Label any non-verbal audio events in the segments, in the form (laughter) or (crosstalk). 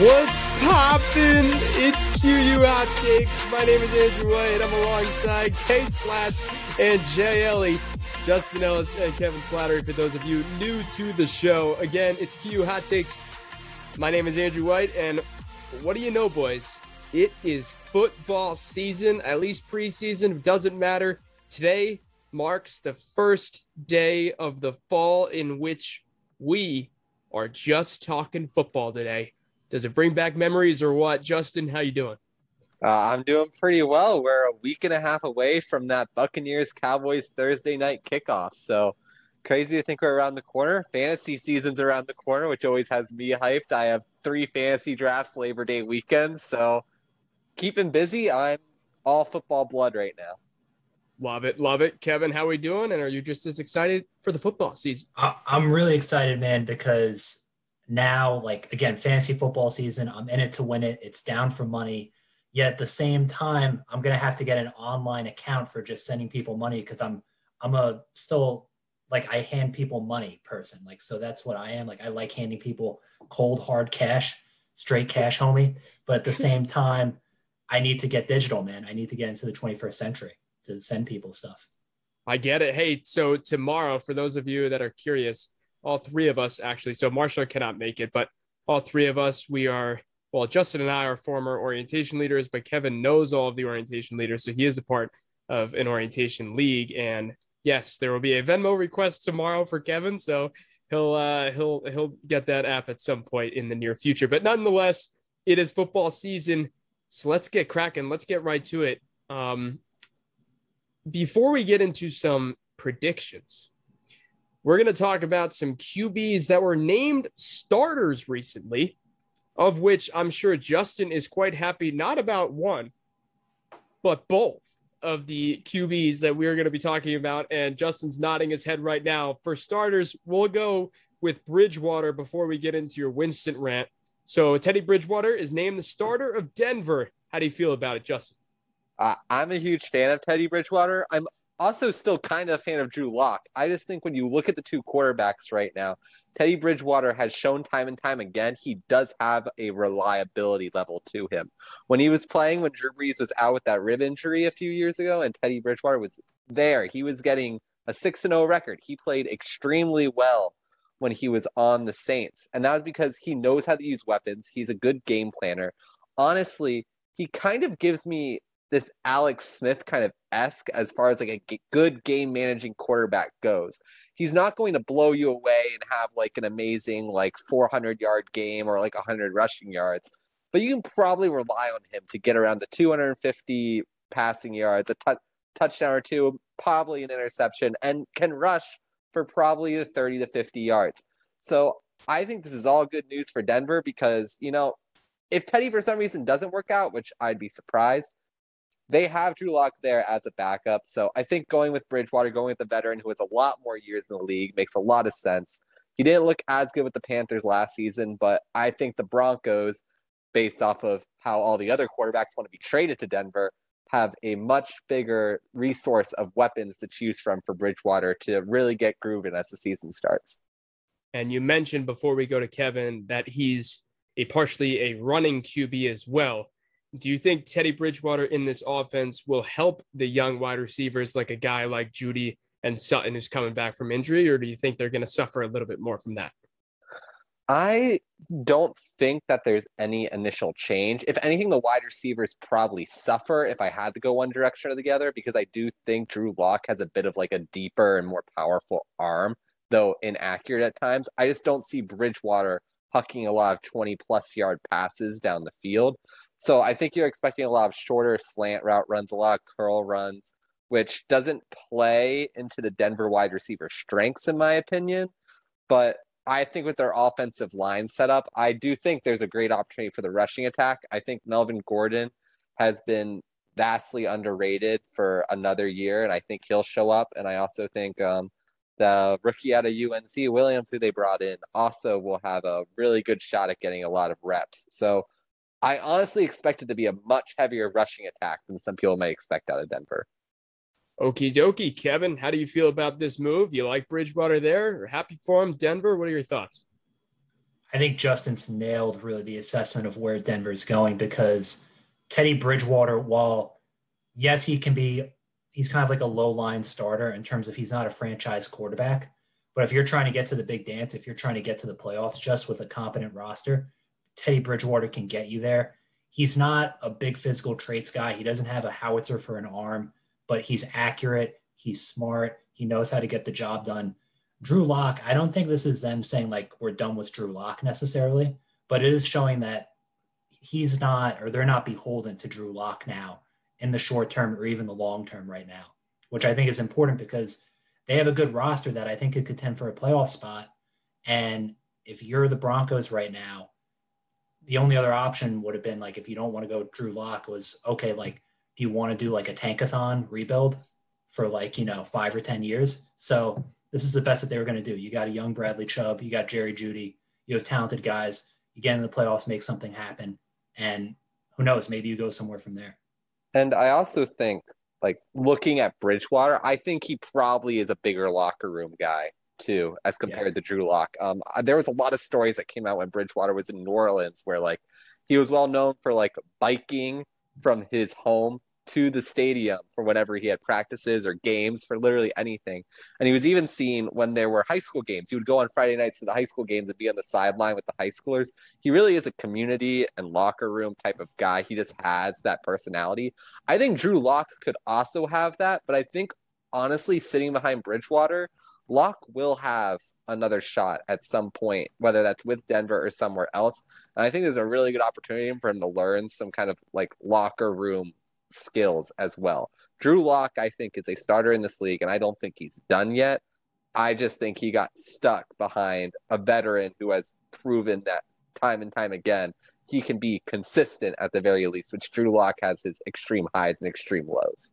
What's poppin'? It's QU Hot Takes. My name is Andrew White. I'm alongside K Slats and Jay Ellie, Justin Ellis, and Kevin Slattery. For those of you new to the show, again, it's QU Hot Takes. My name is Andrew White, and what do you know, boys? It is football season, at least preseason. Doesn't matter. Today marks the first day of the fall in which we are just talking football today. Does it bring back memories or what? Justin, how you doing? Uh, I'm doing pretty well. We're a week and a half away from that Buccaneers Cowboys Thursday night kickoff. So crazy to think we're around the corner. Fantasy season's around the corner, which always has me hyped. I have three fantasy drafts Labor Day weekend. So keeping busy. I'm all football blood right now. Love it. Love it. Kevin, how are we doing? And are you just as excited for the football season? I'm really excited, man, because now, like again, fantasy football season. I'm in it to win it. It's down for money. Yet at the same time, I'm gonna have to get an online account for just sending people money because I'm I'm a still like I hand people money person. Like so that's what I am. Like I like handing people cold hard cash, straight cash, homie. But at the (laughs) same time, I need to get digital, man. I need to get into the 21st century to send people stuff. I get it. Hey, so tomorrow, for those of you that are curious, all three of us actually. So Marshall cannot make it, but all three of us, we are well, Justin and I are former orientation leaders, but Kevin knows all of the orientation leaders, so he is a part of an orientation league. And yes, there will be a Venmo request tomorrow for Kevin, so he'll uh, he'll he'll get that app at some point in the near future. But nonetheless, it is football season, so let's get cracking. Let's get right to it. Um, before we get into some predictions, we're going to talk about some QBs that were named starters recently, of which I'm sure Justin is quite happy, not about one, but both of the QBs that we're going to be talking about. And Justin's nodding his head right now. For starters, we'll go with Bridgewater before we get into your Winston rant. So Teddy Bridgewater is named the starter of Denver. How do you feel about it, Justin? Uh, I'm a huge fan of Teddy Bridgewater. I'm also still kind of a fan of Drew Lock. I just think when you look at the two quarterbacks right now, Teddy Bridgewater has shown time and time again he does have a reliability level to him. When he was playing, when Drew Brees was out with that rib injury a few years ago, and Teddy Bridgewater was there, he was getting a six and zero oh record. He played extremely well when he was on the Saints, and that was because he knows how to use weapons. He's a good game planner. Honestly, he kind of gives me this Alex Smith kind of esque as far as like a g- good game managing quarterback goes. He's not going to blow you away and have like an amazing like 400 yard game or like 100 rushing yards, but you can probably rely on him to get around the 250 passing yards, a t- touchdown or two, probably an interception, and can rush for probably the 30 to 50 yards. So I think this is all good news for Denver because, you know, if Teddy for some reason doesn't work out, which I'd be surprised, they have Drew Lock there as a backup. So I think going with Bridgewater, going with the veteran who has a lot more years in the league makes a lot of sense. He didn't look as good with the Panthers last season, but I think the Broncos, based off of how all the other quarterbacks want to be traded to Denver, have a much bigger resource of weapons to choose from for Bridgewater to really get grooving as the season starts. And you mentioned before we go to Kevin that he's a partially a running QB as well. Do you think Teddy Bridgewater in this offense will help the young wide receivers like a guy like Jeudy and Sutton who's coming back from injury, or do you think they're going to suffer a little bit more from that? I don't think that there's any initial change. If anything, the wide receivers probably suffer if I had to go one direction or the other, because I do think Drew Lock has a bit of like a deeper and more powerful arm, though inaccurate at times. I just don't see Bridgewater hucking a lot of 20 plus yard passes down the field. So I think you're expecting a lot of shorter slant route runs, a lot of curl runs, which doesn't play into the Denver wide receiver strengths, in my opinion. But I think with their offensive line setup, I do think there's a great opportunity for the rushing attack. I think Melvin Gordon has been vastly underrated for another year, and I think he'll show up. And I also think um, the rookie out of UNC, Williams, who they brought in, also will have a really good shot at getting a lot of reps. So I honestly expected to be a much heavier rushing attack than some people may expect out of Denver. Okie dokie. Kevin, how do you feel about this move? You like Bridgewater there? Or happy for him, Denver? What are your thoughts? I think Justin's nailed really the assessment of where Denver's going because Teddy Bridgewater, while yes, he can be, he's kind of like a low line starter in terms of he's not a franchise quarterback. But if you're trying to get to the big dance, if you're trying to get to the playoffs just with a competent roster, Teddy Bridgewater can get you there. He's not a big physical traits guy. He doesn't have a howitzer for an arm, but he's accurate. He's smart. He knows how to get the job done. Drew Lock, I don't think this is them saying like we're done with Drew Lock necessarily, but it is showing that he's not or they're not beholden to Drew Lock now in the short term or even the long term right now, which I think is important because they have a good roster that I think could contend for a playoff spot. And if you're the Broncos right now, the only other option would have been like if you don't want to go Drew Lock was okay, like do you want to do like a tankathon rebuild for like, you know, five or ten years? So this is the best that they were going to do. You got a young Bradley Chubb, you got Jerry Jeudy, you have talented guys. You get in the playoffs, make something happen. And who knows, maybe you go somewhere from there. And I also think like looking at Bridgewater, I think he probably is a bigger locker room guy too, as compared yeah. to Drew Lock. Um, there was a lot of stories that came out when Bridgewater was in New Orleans, where like he was well known for like biking from his home to the stadium for whenever he had practices or games for literally anything. And he was even seen when there were high school games. He would go on Friday nights to the high school games and be on the sideline with the high schoolers. He really is a community and locker room type of guy. He just has that personality. I think Drew Lock could also have that, but I think honestly, sitting behind Bridgewater, Lock will have another shot at some point, whether that's with Denver or somewhere else. And I think there's a really good opportunity for him to learn some kind of like locker room skills as well. Drew Lock, I think, is a starter in this league, and I don't think he's done yet. I just think he got stuck behind a veteran who has proven that time and time again he can be consistent at the very least, which Drew Lock has his extreme highs and extreme lows.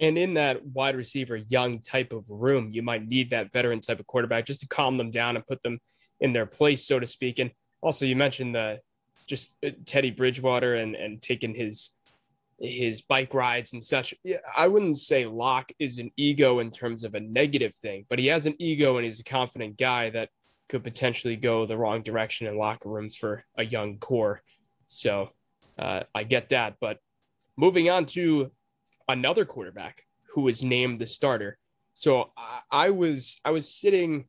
And in that wide receiver young type of room, you might need that veteran type of quarterback just to calm them down and put them in their place, so to speak. And also, you mentioned the just uh, Teddy Bridgewater and and taking his his bike rides and such. I wouldn't say Lock is an ego in terms of a negative thing, but he has an ego and he's a confident guy that could potentially go the wrong direction in locker rooms for a young core. So uh, I get that. But moving on to another quarterback who was named the starter. So I, I was I was sitting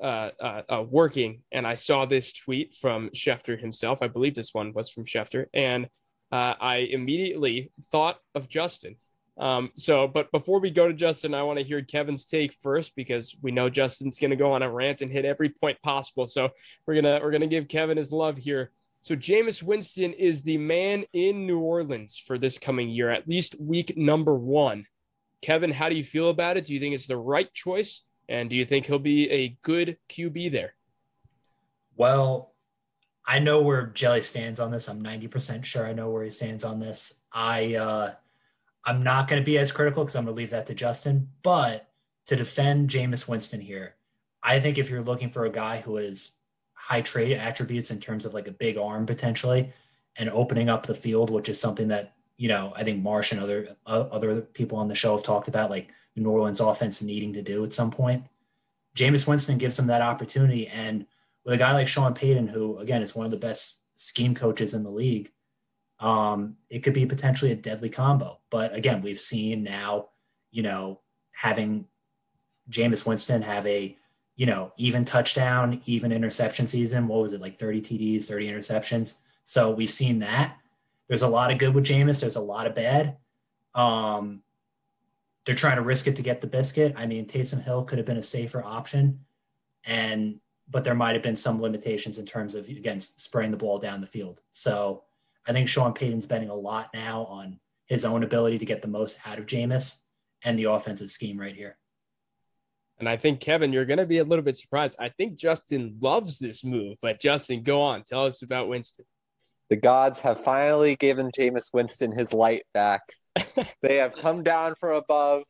uh, uh, uh, working and I saw this tweet from Schefter himself. I believe this one was from Schefter, and uh, I immediately thought of Justin. Um, so, but before we go to Justin, I want to hear Kevin's take first because we know Justin's going to go on a rant and hit every point possible. So we're gonna we're gonna give Kevin his love here. So Jameis Winston is the man in New Orleans for this coming year, at least week number one. Kevin, how do you feel about it? Do you think it's the right choice? And do you think he'll be a good QB there? Well, I know where Jelly stands on this. I'm 90% sure I know where he stands on this. I uh, I'm not going to be as critical because I'm going to leave that to Justin. But to defend Jameis Winston here, I think if you're looking for a guy who has high trade attributes in terms of like a big arm potentially and opening up the field, which is something that you know I think Marsh and other uh, other people on the show have talked about, like New Orleans offense needing to do at some point. Jameis Winston gives them that opportunity, and with a guy like Sean Payton, who again is one of the best scheme coaches in the league, um, it could be potentially a deadly combo. But again, we've seen now, you know, having Jameis Winston have a, you know, even touchdown, even interception season. What was it like 30 TDs, 30 interceptions? So we've seen that. There's a lot of good with Jameis. There's a lot of bad. Um, they're trying to risk it to get the biscuit. I mean, Taysom Hill could have been a safer option. And but there might have been some limitations in terms of again spraying the ball down the field. So I think Sean Payton's betting a lot now on his own ability to get the most out of Jameis and the offensive scheme right here. And I think Kevin, you're going to be a little bit surprised. I think Justin loves this move, but Justin, go on, tell us about Winston. The gods have finally given Jameis Winston his light back. (laughs) they have come down from above,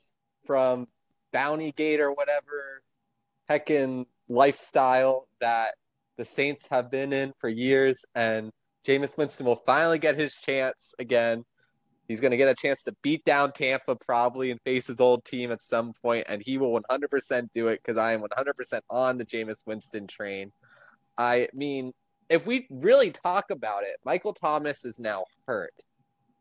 from Bounty Gate or whatever heckin' lifestyle that the Saints have been in for years, and Jameis Winston will finally get his chance again. He's going to get a chance to beat down Tampa probably and face his old team at some point, and he will 100% do it because I am 100% on the Jameis Winston train. I mean, if we really talk about it, Michael Thomas is now hurt.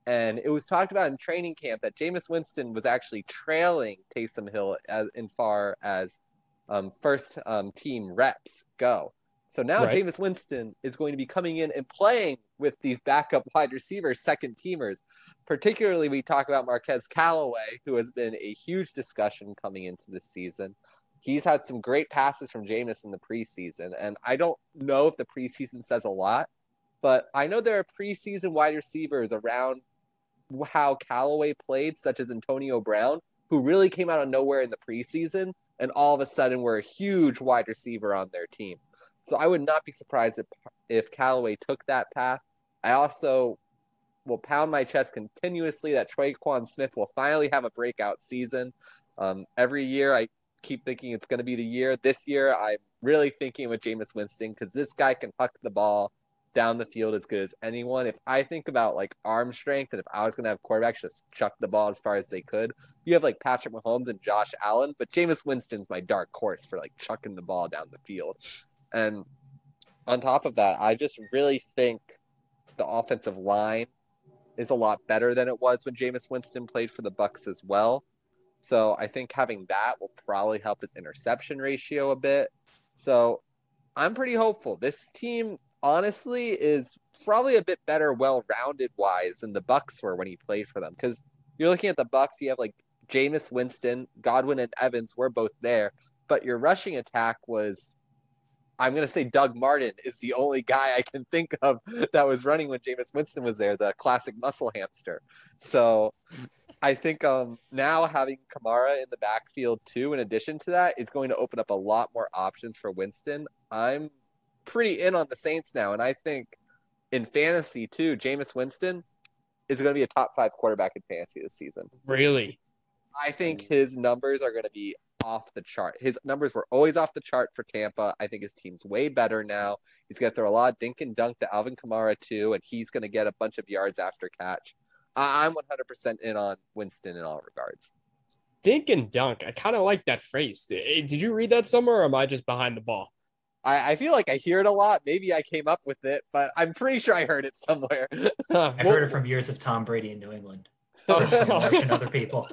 And it was talked about in training camp that Jameis Winston was actually trailing Taysom Hill as in far as um, first um, team reps go. So now right. Jameis Winston is going to be coming in and playing with these backup wide receivers, second teamers. Particularly, we talk about Marquez Callaway, who has been a huge discussion coming into this season. He's had some great passes from Jameis in the preseason, and I don't know if the preseason says a lot, but I know there are preseason wide receivers around how Callaway played, such as Antonio Brown, who really came out of nowhere in the preseason and all of a sudden were a huge wide receiver on their team. So I would not be surprised if, if Callaway took that path. I also will pound my chest continuously that Tre'Quan Smith will finally have a breakout season. Um, every year I keep thinking it's going to be the year. This year I'm really thinking with Jameis Winston because this guy can huck the ball down the field as good as anyone. If I think about like arm strength and if I was going to have quarterbacks just chuck the ball as far as they could, you have like Patrick Mahomes and Josh Allen, but Jameis Winston's my dark horse for like chucking the ball down the field. And on top of that, I just really think the offensive line is a lot better than it was when Jameis Winston played for the Bucs as well. So I think having that will probably help his interception ratio a bit. So I'm pretty hopeful. This team honestly is probably a bit better well-rounded wise than the Bucs were when he played for them because you're looking at the Bucs, you have like Jameis Winston, Godwin and Evans were both there, but your rushing attack was I'm going to say Doug Martin is the only guy I can think of that was running when Jameis Winston was there, the classic muscle hamster. So I think um, now having Kamara in the backfield too, in addition to that, is going to open up a lot more options for Winston. I'm pretty in on the Saints now, and I think in fantasy too, Jameis Winston is going to be a top five quarterback in fantasy this season. Really? I think his numbers are going to be off the chart. His numbers were always off the chart for Tampa. I think his team's way better now. He's going to throw a lot of dink and dunk to Alvin Kamara too, and he's going to get a bunch of yards after catch. I'm 100% in on Winston in all regards. Dink and dunk. I kind of like that phrase. Eh, did you read that somewhere, or am I just behind the ball? I, I, feel like I hear it a lot. Maybe I came up with it, but I'm pretty sure I heard it somewhere. (laughs) I've heard it from years of Tom Brady in New England. (laughs) Oh. and other people.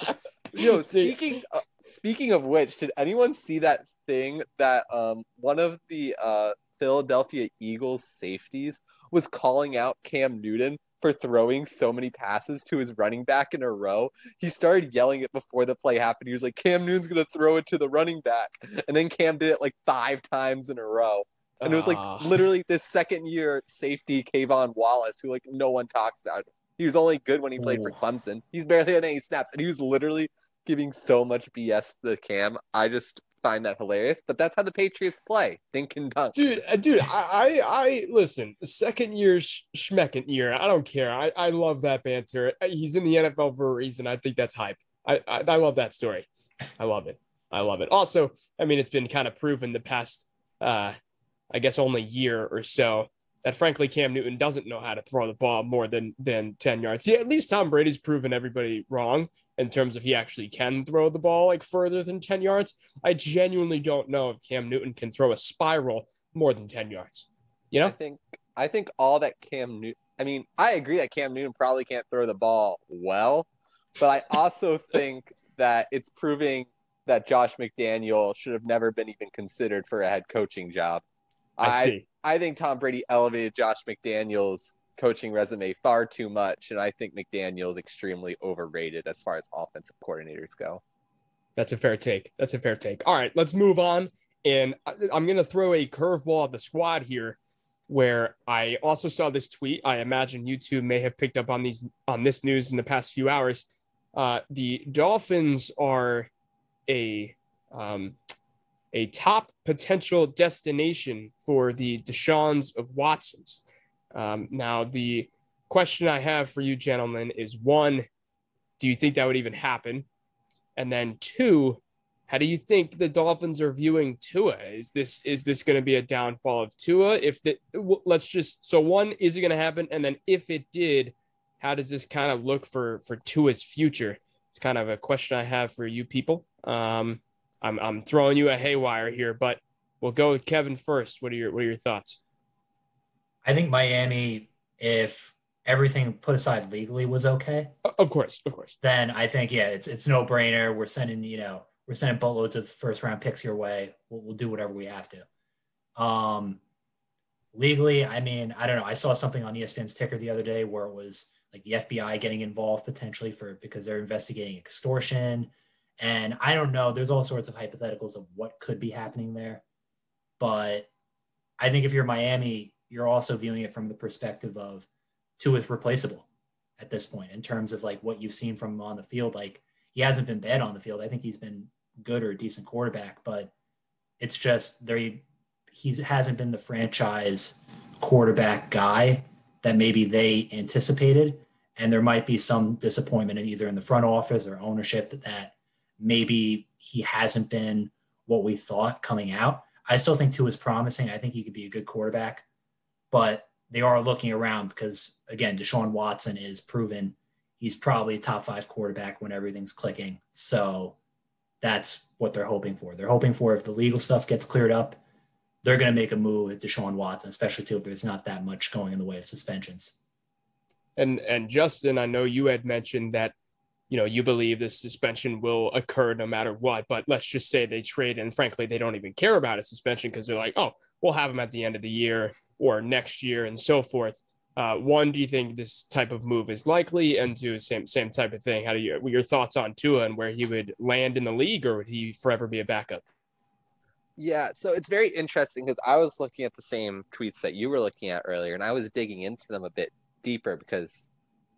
(laughs) Yo, speaking speaking of which, did anyone see that thing that um one of the uh Philadelphia Eagles safeties was calling out Cam Newton for throwing so many passes to his running back in a row. He started yelling it before the play happened. He was like, Cam Newton's going to throw it to the running back. And then Cam did it like five times in a row. And it was like uh. literally this second year safety, K'Von Wallace, who like no one talks about. He was only good when he played Ooh. for Clemson. He's barely had any snaps. And he was literally giving so much BS to Cam. I just find that hilarious, but that's how the Patriots play. Think and dunk. Dude, uh, dude, I, I, I listen, second year, sh- year. I don't care. I, I love that banter. Uh, he's in the NFL for a reason. I think that's hype. I, I, I love that story. I love it. I love it. Also, I mean, it's been kind of proven the past, uh, I guess, only year or so that frankly Cam Newton doesn't know how to throw the ball more than than 10 yards. Yeah, at least Tom Brady's proven everybody wrong in terms of he actually can throw the ball like further than 10 yards. I genuinely don't know if Cam Newton can throw a spiral more than 10 yards. You know? I think I think all that Cam Newton I mean, I agree that Cam Newton probably can't throw the ball well, but I also (laughs) think that it's proving that Josh McDaniel should have never been even considered for a head coaching job. I, I, I think Tom Brady elevated Josh McDaniel's coaching resume far too much, and I think McDaniel is extremely overrated as far as offensive coordinators go. That's a fair take. That's a fair take. All right, let's move on. And I'm going to throw a curveball at the squad here, where I also saw this tweet. I imagine you two may have picked up on these on this news in the past few hours. Uh, the Dolphins are a um, a top potential destination for the Deshaun's of Watsons. Um, now, the question I have for you, gentlemen, is one, do you think that would even happen? And then two, how do you think the Dolphins are viewing Tua? Is this is this going to be a downfall of Tua? If the let's just so one, is it going to happen? And then if it did, how does this kind of look for for Tua's future? It's kind of a question I have for you people. Um, I'm I'm throwing you a haywire here, but we'll go with Kevin first. What are your what are your thoughts? I think Miami, if everything put aside legally was okay, of course, of course, then I think yeah, it's it's no brainer. We're sending you know we're sending boatloads of first round picks your way. We'll, we'll do whatever we have to. Um, legally, I mean, I don't know. I saw something on ESPN's ticker the other day where it was like the FBI getting involved potentially for because they're investigating extortion. And I don't know. There's all sorts of hypotheticals of what could be happening there. But I think if you're Miami, you're also viewing it from the perspective of Tua is replaceable at this point in terms of like what you've seen from him on the field. Like he hasn't been bad on the field. I think he's been good or decent quarterback, but it's just there he hasn't been the franchise quarterback guy that maybe they anticipated. And there might be some disappointment in either in the front office or ownership that, that maybe he hasn't been what we thought coming out. I still think Tua is promising. I think he could be a good quarterback, but they are looking around because again, Deshaun Watson is proven he's probably a top five quarterback when everything's clicking. So that's what they're hoping for. They're hoping for if the legal stuff gets cleared up, they're going to make a move with Deshaun Watson, especially too if there's not that much going in the way of suspensions. And and Justin, I know you had mentioned that you know you believe this suspension will occur no matter what, but let's just say they trade and frankly they don't even care about a suspension because they're like, oh, we'll have him at the end of the year or next year and so forth. Uh, one, do you think this type of move is likely? And two, same same type of thing. How do you your thoughts on Tua and where he would land in the league, or would he forever be a backup? Yeah, so it's very interesting because I was looking at the same tweets that you were looking at earlier, and I was digging into them a bit deeper because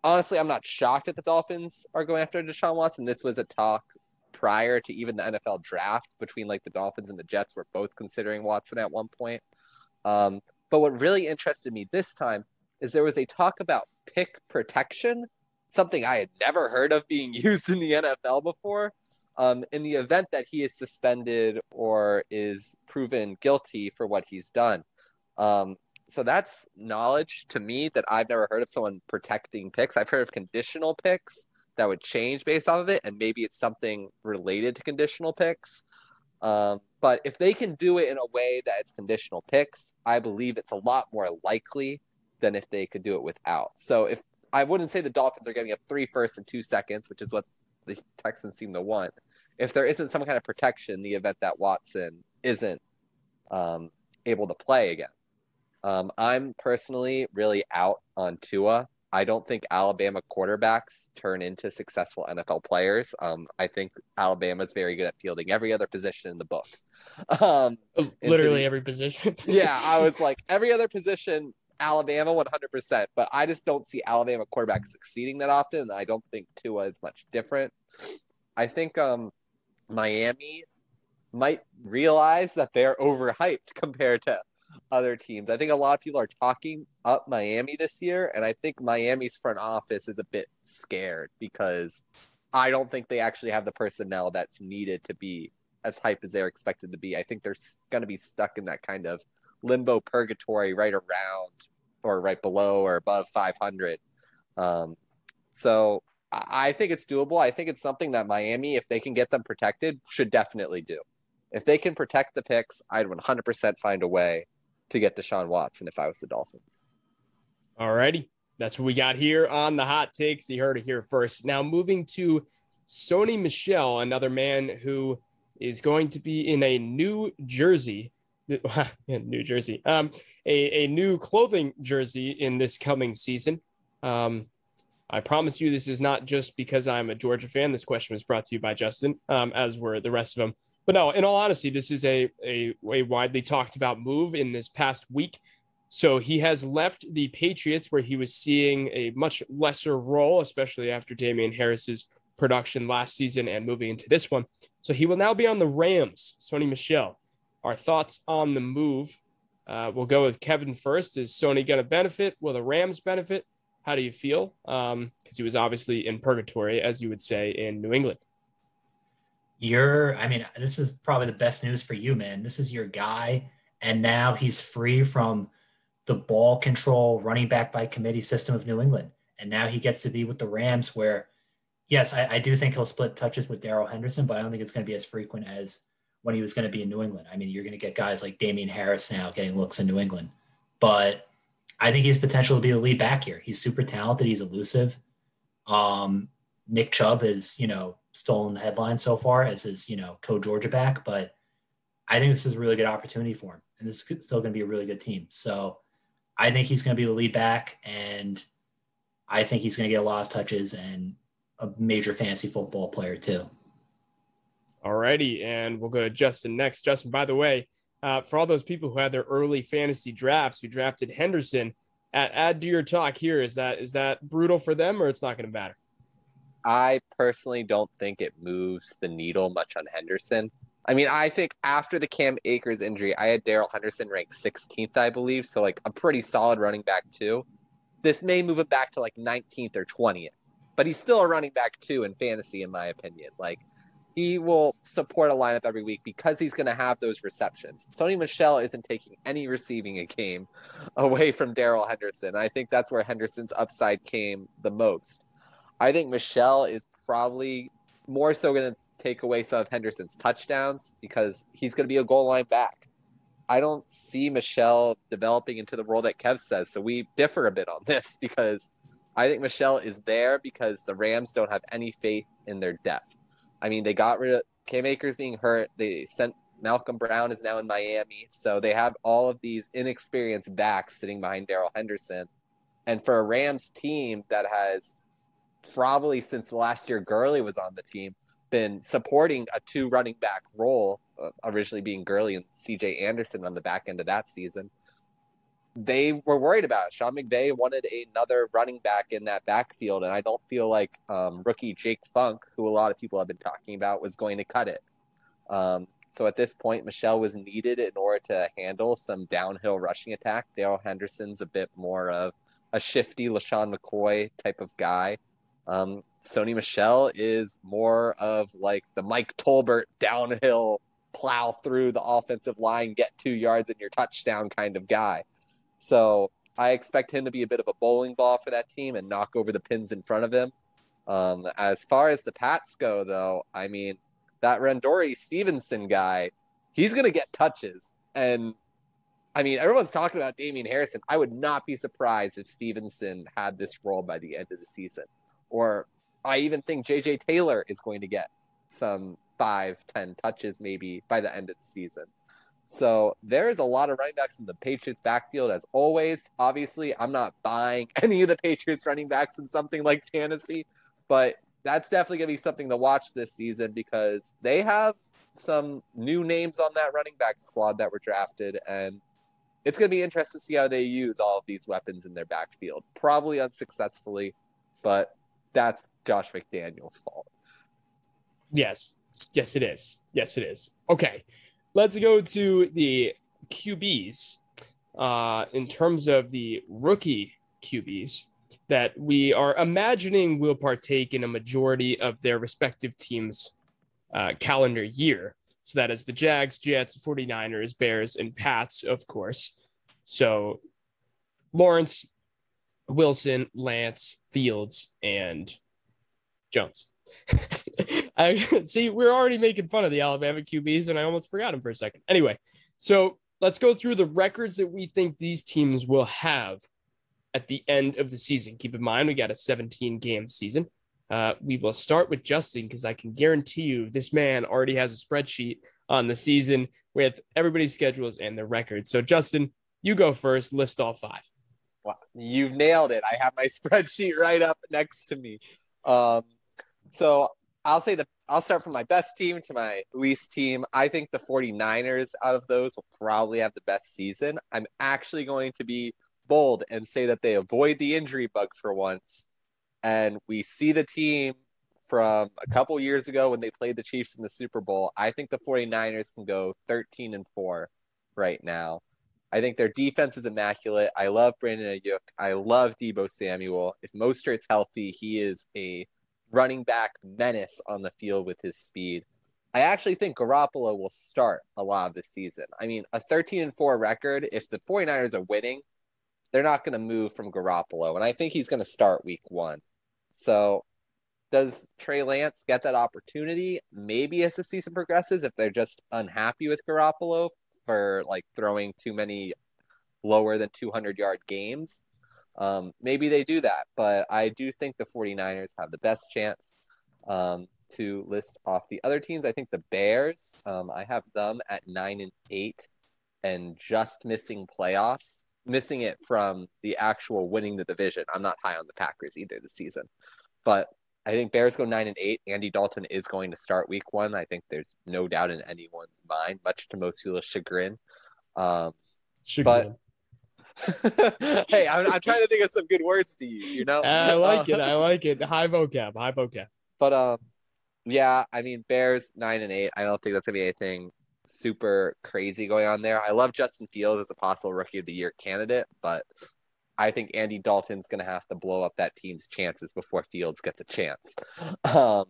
honestly, I'm not shocked that the Dolphins are going after Deshaun Watson. This was a talk prior to even the NFL draft between like the Dolphins and the Jets were both considering Watson at one point. Um, but what really interested me this time is there was a talk about pick protection, something I had never heard of being (laughs) used in the NFL before um, in the event that he is suspended or is proven guilty for what he's done. Um, so that's knowledge to me that I've never heard of someone protecting picks. I've heard of conditional picks that would change based off of it, and maybe it's something related to conditional picks. Um, but if they can do it in a way that it's conditional picks, I believe it's a lot more likely than if they could do it without. So if I wouldn't say the Dolphins are getting up three firsts and two seconds, which is what the Texans seem to want. If there isn't some kind of protection, the event that Watson isn't um, able to play again. Um, I'm personally really out on Tua. I don't think Alabama quarterbacks turn into successful NFL players. Um, I think Alabama is very good at fielding every other position in the book. (laughs) Um, Literally the, every position. (laughs) yeah, I was (laughs) like every other position, Alabama 100%. But I just don't see Alabama quarterbacks succeeding that often. I don't think Tua is much different. I think um, Miami might realize that they're overhyped compared to other teams. I think a lot of people are talking up Miami this year, and I think Miami's front office is a bit scared because I don't think they actually have the personnel that's needed to be as hype as they're expected to be. I think they're going to be stuck in that kind of limbo purgatory right around or right below or above 500. Um, so I think it's doable. I think it's something that Miami, if they can get them protected, should definitely do. If they can protect the picks, I'd 100% find a way to get Deshaun Watson if I was the Dolphins. All righty. That's what we got here on the hot takes. You heard it here first. Now, moving to Sony Michel, another man who is going to be in a new jersey. (laughs) new Jersey, um, a, a new clothing jersey in this coming season. Um, I promise you, this is not just because I'm a Georgia fan. This question was brought to you by Justin, um, as were the rest of them. But no, in all honesty, this is a, a, a widely talked about move in this past week. So he has left the Patriots, where he was seeing a much lesser role, especially after Damien Harris's production last season and moving into this one. So he will now be on the Rams. Sony Michel, our thoughts on the move? Uh, we'll go with Kevin first. Is Sony going to benefit? Will the Rams benefit? How do you feel? Because um, he was obviously in purgatory, as you would say, in New England. You're, I mean, this is probably the best news for you, man. This is your guy. And now he's free from the ball control running back by committee system of New England. And now he gets to be with the Rams, where, yes, I, I do think he'll split touches with Darrell Henderson, but I don't think it's going to be as frequent as when he was going to be in New England. I mean, you're going to get guys like Damien Harris now getting looks in New England. But I think he's potential to be the lead back here. He's super talented. He's elusive. Um, Nick Chubb is you know, stolen the headline so far as his, you know, co-Georgia back, but I think this is a really good opportunity for him. And this is still going to be a really good team. So I think he's going to be the lead back and I think he's going to get a lot of touches and a major fantasy football player too. All righty. And we'll go to Justin next. Justin, by the way, uh, for all those people who had their early fantasy drafts who drafted Henderson, add, add to your talk here. Is that is that brutal for them or it's not going to matter? I personally don't think it moves the needle much on Henderson. I mean, I think after the Cam Akers injury, I had Darrell Henderson ranked 16th, I believe. So, like, a pretty solid running back, too. This may move him back to like 19th or 20th, but he's still a running back, too, in fantasy, in my opinion. Like, he will support a lineup every week because he's going to have those receptions. Sony Michel isn't taking any receiving a game (laughs) away from Darrell Henderson. I think that's where Henderson's upside came the most. I think Michel is probably more so going to take away some of Henderson's touchdowns because he's going to be a goal line back. I don't see Michel developing into the role that Kev says. So we differ a bit on (laughs) this because I think Michel is there because the Rams don't have any faith in their depth. I mean, they got rid of Cam Akers being hurt. They sent Malcolm Brown is now in Miami. So they have all of these inexperienced backs sitting behind Darrell Henderson. And for a Rams team that has probably since last year Gurley was on the team, been supporting a two running back role, uh, originally being Gurley and CJ Anderson on the back end of that season. They were worried about it. Sean McVay wanted another running back in that backfield, and I don't feel like um, rookie Jake Funk, who a lot of people have been talking about, was going to cut it. Um, so at this point, Michel was needed in order to handle some downhill rushing attack. Darrell Henderson's a bit more of a shifty LeSean McCoy type of guy. Um, Sony Michel is more of like the Mike Tolbert downhill plow through the offensive line, get two yards in your touchdown kind of guy. So I expect him to be a bit of a bowling ball for that team and knock over the pins in front of him. Um, as far as the Pats go, though, I mean, that Rhamondre Stevenson guy, he's going to get touches. And I mean, everyone's talking about Damien Harrison. I would not be surprised if Stevenson had this role by the end of the season. Or I even think JJ Taylor is going to get some five, ten touches maybe by the end of the season. So there is a lot of running backs in the Patriots backfield as always. Obviously, I'm not buying (laughs) any of the Patriots running backs in something like fantasy, but that's definitely going to be something to watch this season because they have some new names on that running back squad that were drafted and it's going to be interesting to see how they use all of these weapons in their backfield. Probably unsuccessfully, but that's Josh McDaniel's fault. Yes. Yes, it is. Yes, it is. Okay. Let's go to the QBs. Uh, in terms of the rookie QBs that we are imagining will partake in a majority of their respective teams' uh, calendar year. So that is the Jags, Jets, 49ers, Bears, and Pats, of course. So Lawrence, Wilson, Lance, Fields, and Jones. (laughs) I (laughs) see we're already making fun of the Alabama QBs, and I almost forgot him for a second. Anyway, so let's go through the records that we think these teams will have at the end of the season. Keep in mind, we got a 17 game season. Uh, we will start with Justin because I can guarantee you this man already has a spreadsheet on the season with everybody's schedules and their records. So, Justin, you go first, list all five. Wow, you've nailed it. I have my (laughs) spreadsheet right up next to me. Um, so I'll say the I'll start from my best team to my least team. I think the 49ers out of those will probably have the best season. I'm actually going to be bold and say that they avoid the injury bug for once. And we see the team from a couple years ago when they played the Chiefs in the Super Bowl. I think the 49ers can go 13 and 4 right now. I think their defense is immaculate. I love Brandon Aiyuk. I love Deebo Samuel. If Mostert's healthy, he is a running back menace on the field with his speed. I actually think Garoppolo will start a lot of the season. I mean, a 13 and 4 record, if the 49ers are winning, they're not going to move from Garoppolo. And I think he's going to start week one. So, does Trey Lance get that opportunity? Maybe as the season progresses, if they're just unhappy with Garoppolo for like throwing too many lower than 200 yard games. Um, maybe they do that, but I do think the 49ers have the best chance. Um, to list off the other teams, I think the Bears, um, I have them at nine and eight and just missing playoffs, missing it from the actual winning the division. I'm not high on the Packers either this season, but I think Bears go nine and eight. Andy Dalton is going to start week one. I think there's no doubt in anyone's mind, much to most people's chagrin. Um, chagrin. But (laughs) hey, I'm, I'm, trying to think of some good words to use. You know, (laughs) I like it. I like it. High vocab. High vocab. But um, yeah, I mean Bears nine and eight. I don't think that's gonna be anything super crazy going on there. I love Justin Fields as a possible rookie of the year candidate, but I think Andy Dalton's going to have to blow up that team's chances before Fields gets a chance. (laughs) Um,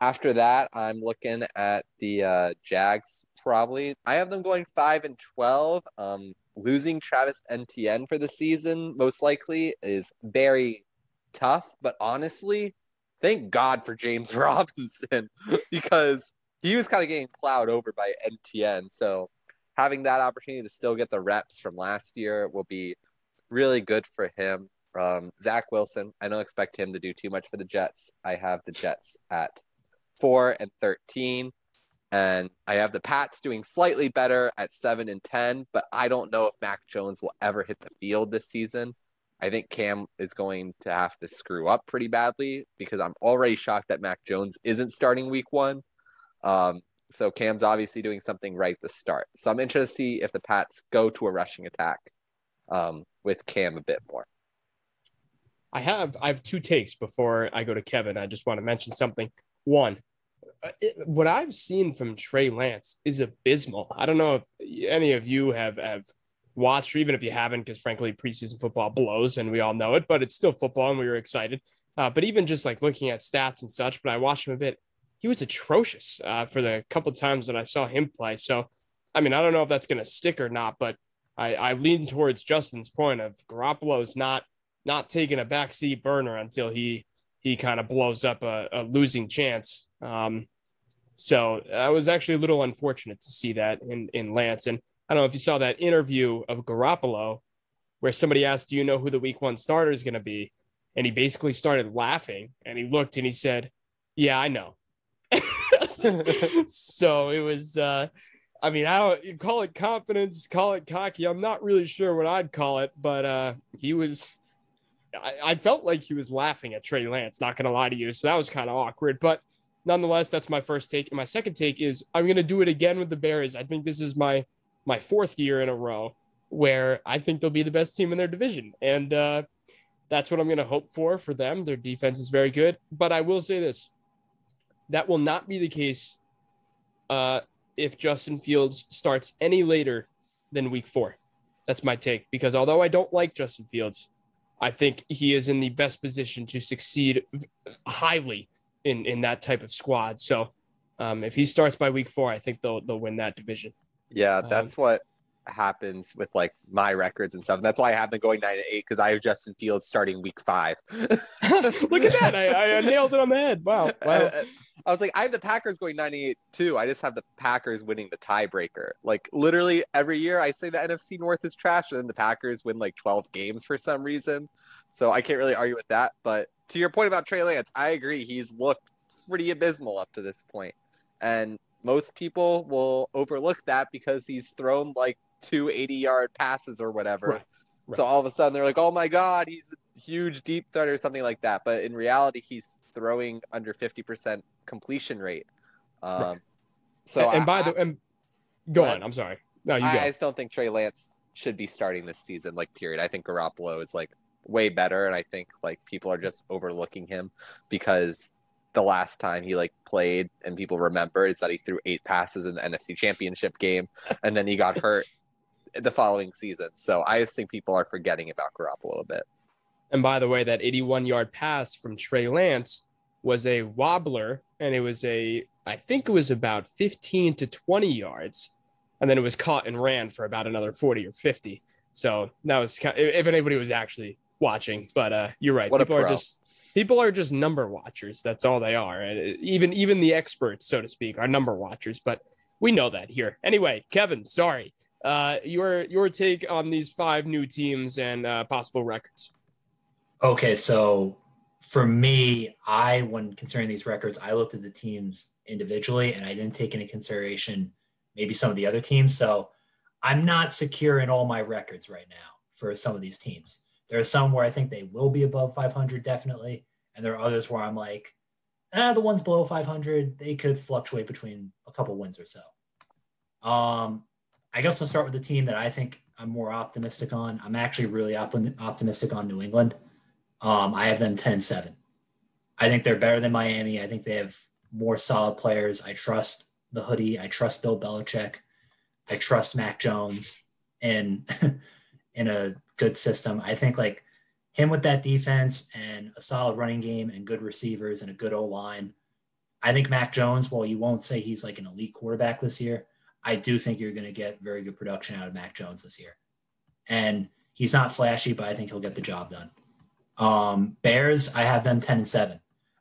after that, I'm looking at the uh, Jags. Probably, I have them going five and twelve. Um, losing Travis Etienne for the season, most likely, is very tough. But honestly, thank God for James (laughs) Robinson (laughs) because he was kind of getting plowed over by Etienne. So having that opportunity to still get the reps from last year will be really good for him. Um, Zach Wilson, I don't expect him to do too much for the Jets. I have the Jets at four and 13. And I have the Pats doing slightly better at seven and 10, but I don't know if Mac Jones will ever hit the field this season. I think Cam is going to have to screw up pretty badly because I'm already shocked that Mac Jones isn't starting week one. Um, so Cam's obviously doing something right to start. So I'm interested to see if the Pats go to a rushing attack um, with Cam a bit more. I have I have two takes before I go to Kevin. I just want to mention something. One, uh, it, what I've seen from Trey Lance is abysmal. I don't know if any of you have have watched, or even if you haven't, because frankly, preseason football blows and we all know it, but it's still football and we were excited. Uh, but even just like looking at stats and such, but I watched him a bit he was atrocious uh, for the couple times that I saw him play. So, I mean, I don't know if that's going to stick or not, but I, I lean towards Justin's point of Garoppolo's not not taking a backseat burner until he he kind of blows up a, a losing chance. Um, so I was actually a little unfortunate to see that in in Lance. And I don't know if you saw that interview of Garoppolo where somebody asked, "Do you know who the Week One starter is going to be?" And he basically started laughing and he looked and he said, "Yeah, I know." (laughs) (laughs) so it was uh I mean, I don't call it confidence, call it cocky. I'm not really sure what I'd call it, but uh he was I, I felt like he was laughing at Trey Lance, not gonna lie to you. So that was kind of awkward. But nonetheless, that's my first take. And my second take is I'm gonna do it again with the Bears. I think this is my my fourth year in a row where I think they'll be the best team in their division. And uh that's what I'm gonna hope for for them. Their defense is very good. But I will say this that will not be the case uh, if Justin Fields starts any later than week four. That's my take. Because although I don't like Justin Fields, I think he is in the best position to succeed highly in, in that type of squad. So um, if he starts by week four, I think they'll they'll win that division. Yeah, that's um, what happens with like my records and stuff. And that's why I have them going nine to eight because I have Justin Fields starting week five. (laughs) Look at that! I, I, nailed it on the head. Wow! (laughs) Wow! I was like, I have the Packers going 98 too. I just have the Packers winning the tiebreaker. Like literally every year I say the NFC North is trash and then the Packers win like 12 games for some reason. So I can't really argue with that. But to your point about Trey Lance, I agree. He's looked pretty abysmal up to this point. And most people will overlook that because he's thrown like two 80 yard passes or whatever. Right. Right. So all of a sudden they're like, oh my God, he's a huge deep threat or something like that. But in reality, he's throwing under 50% completion rate. Um, right. So and, and by I, the and go on. I'm sorry. No, you I, go. I just don't think Trey Lance should be starting this season. Like period. I think Garoppolo is like way better, and I think like people are just overlooking him because the last time he like played and people remember is that he threw eight passes in the NFC Championship game, and then he got hurt the following season. So I just think people are forgetting about Garoppolo a little bit. And by the way, that 81 yard pass from Trey Lance was a wobbler and it was a I think it was about 15 to 20 yards and then it was caught and ran for about another 40 or 50. So that was kind of, if anybody was actually watching, but uh you're right. What people are just people are just number watchers. That's all they are. And even even the experts so to speak are number watchers, but we know that here. Anyway, Kevin, sorry. Uh, your your take on these five new teams and uh, possible records. Okay, so for me, I when considering these records, I looked at the teams individually and I didn't take into consideration maybe some of the other teams. So I'm not secure in all my records right now for some of these teams. There are some where I think they will be above 500 definitely, and there are others where I'm like, ah, the ones below 500 they could fluctuate between a couple wins or so. Um, I guess I'll start with the team that I think I'm more optimistic on. I'm actually really optimistic on New England. Um, I have them 10 and 7. I think they're better than Miami. I think they have more solid players. I trust the hoodie. I trust Bill Belichick. I trust Mac Jones in (laughs) in a good system. I think like him with that defense and a solid running game and good receivers and a good O line. I think Mac Jones, while you won't say he's like an elite quarterback this year, I do think you're going to get very good production out of Mac Jones this year. And he's not flashy, but I think he'll get the job done. Um, Bears, I have them 10 and 7.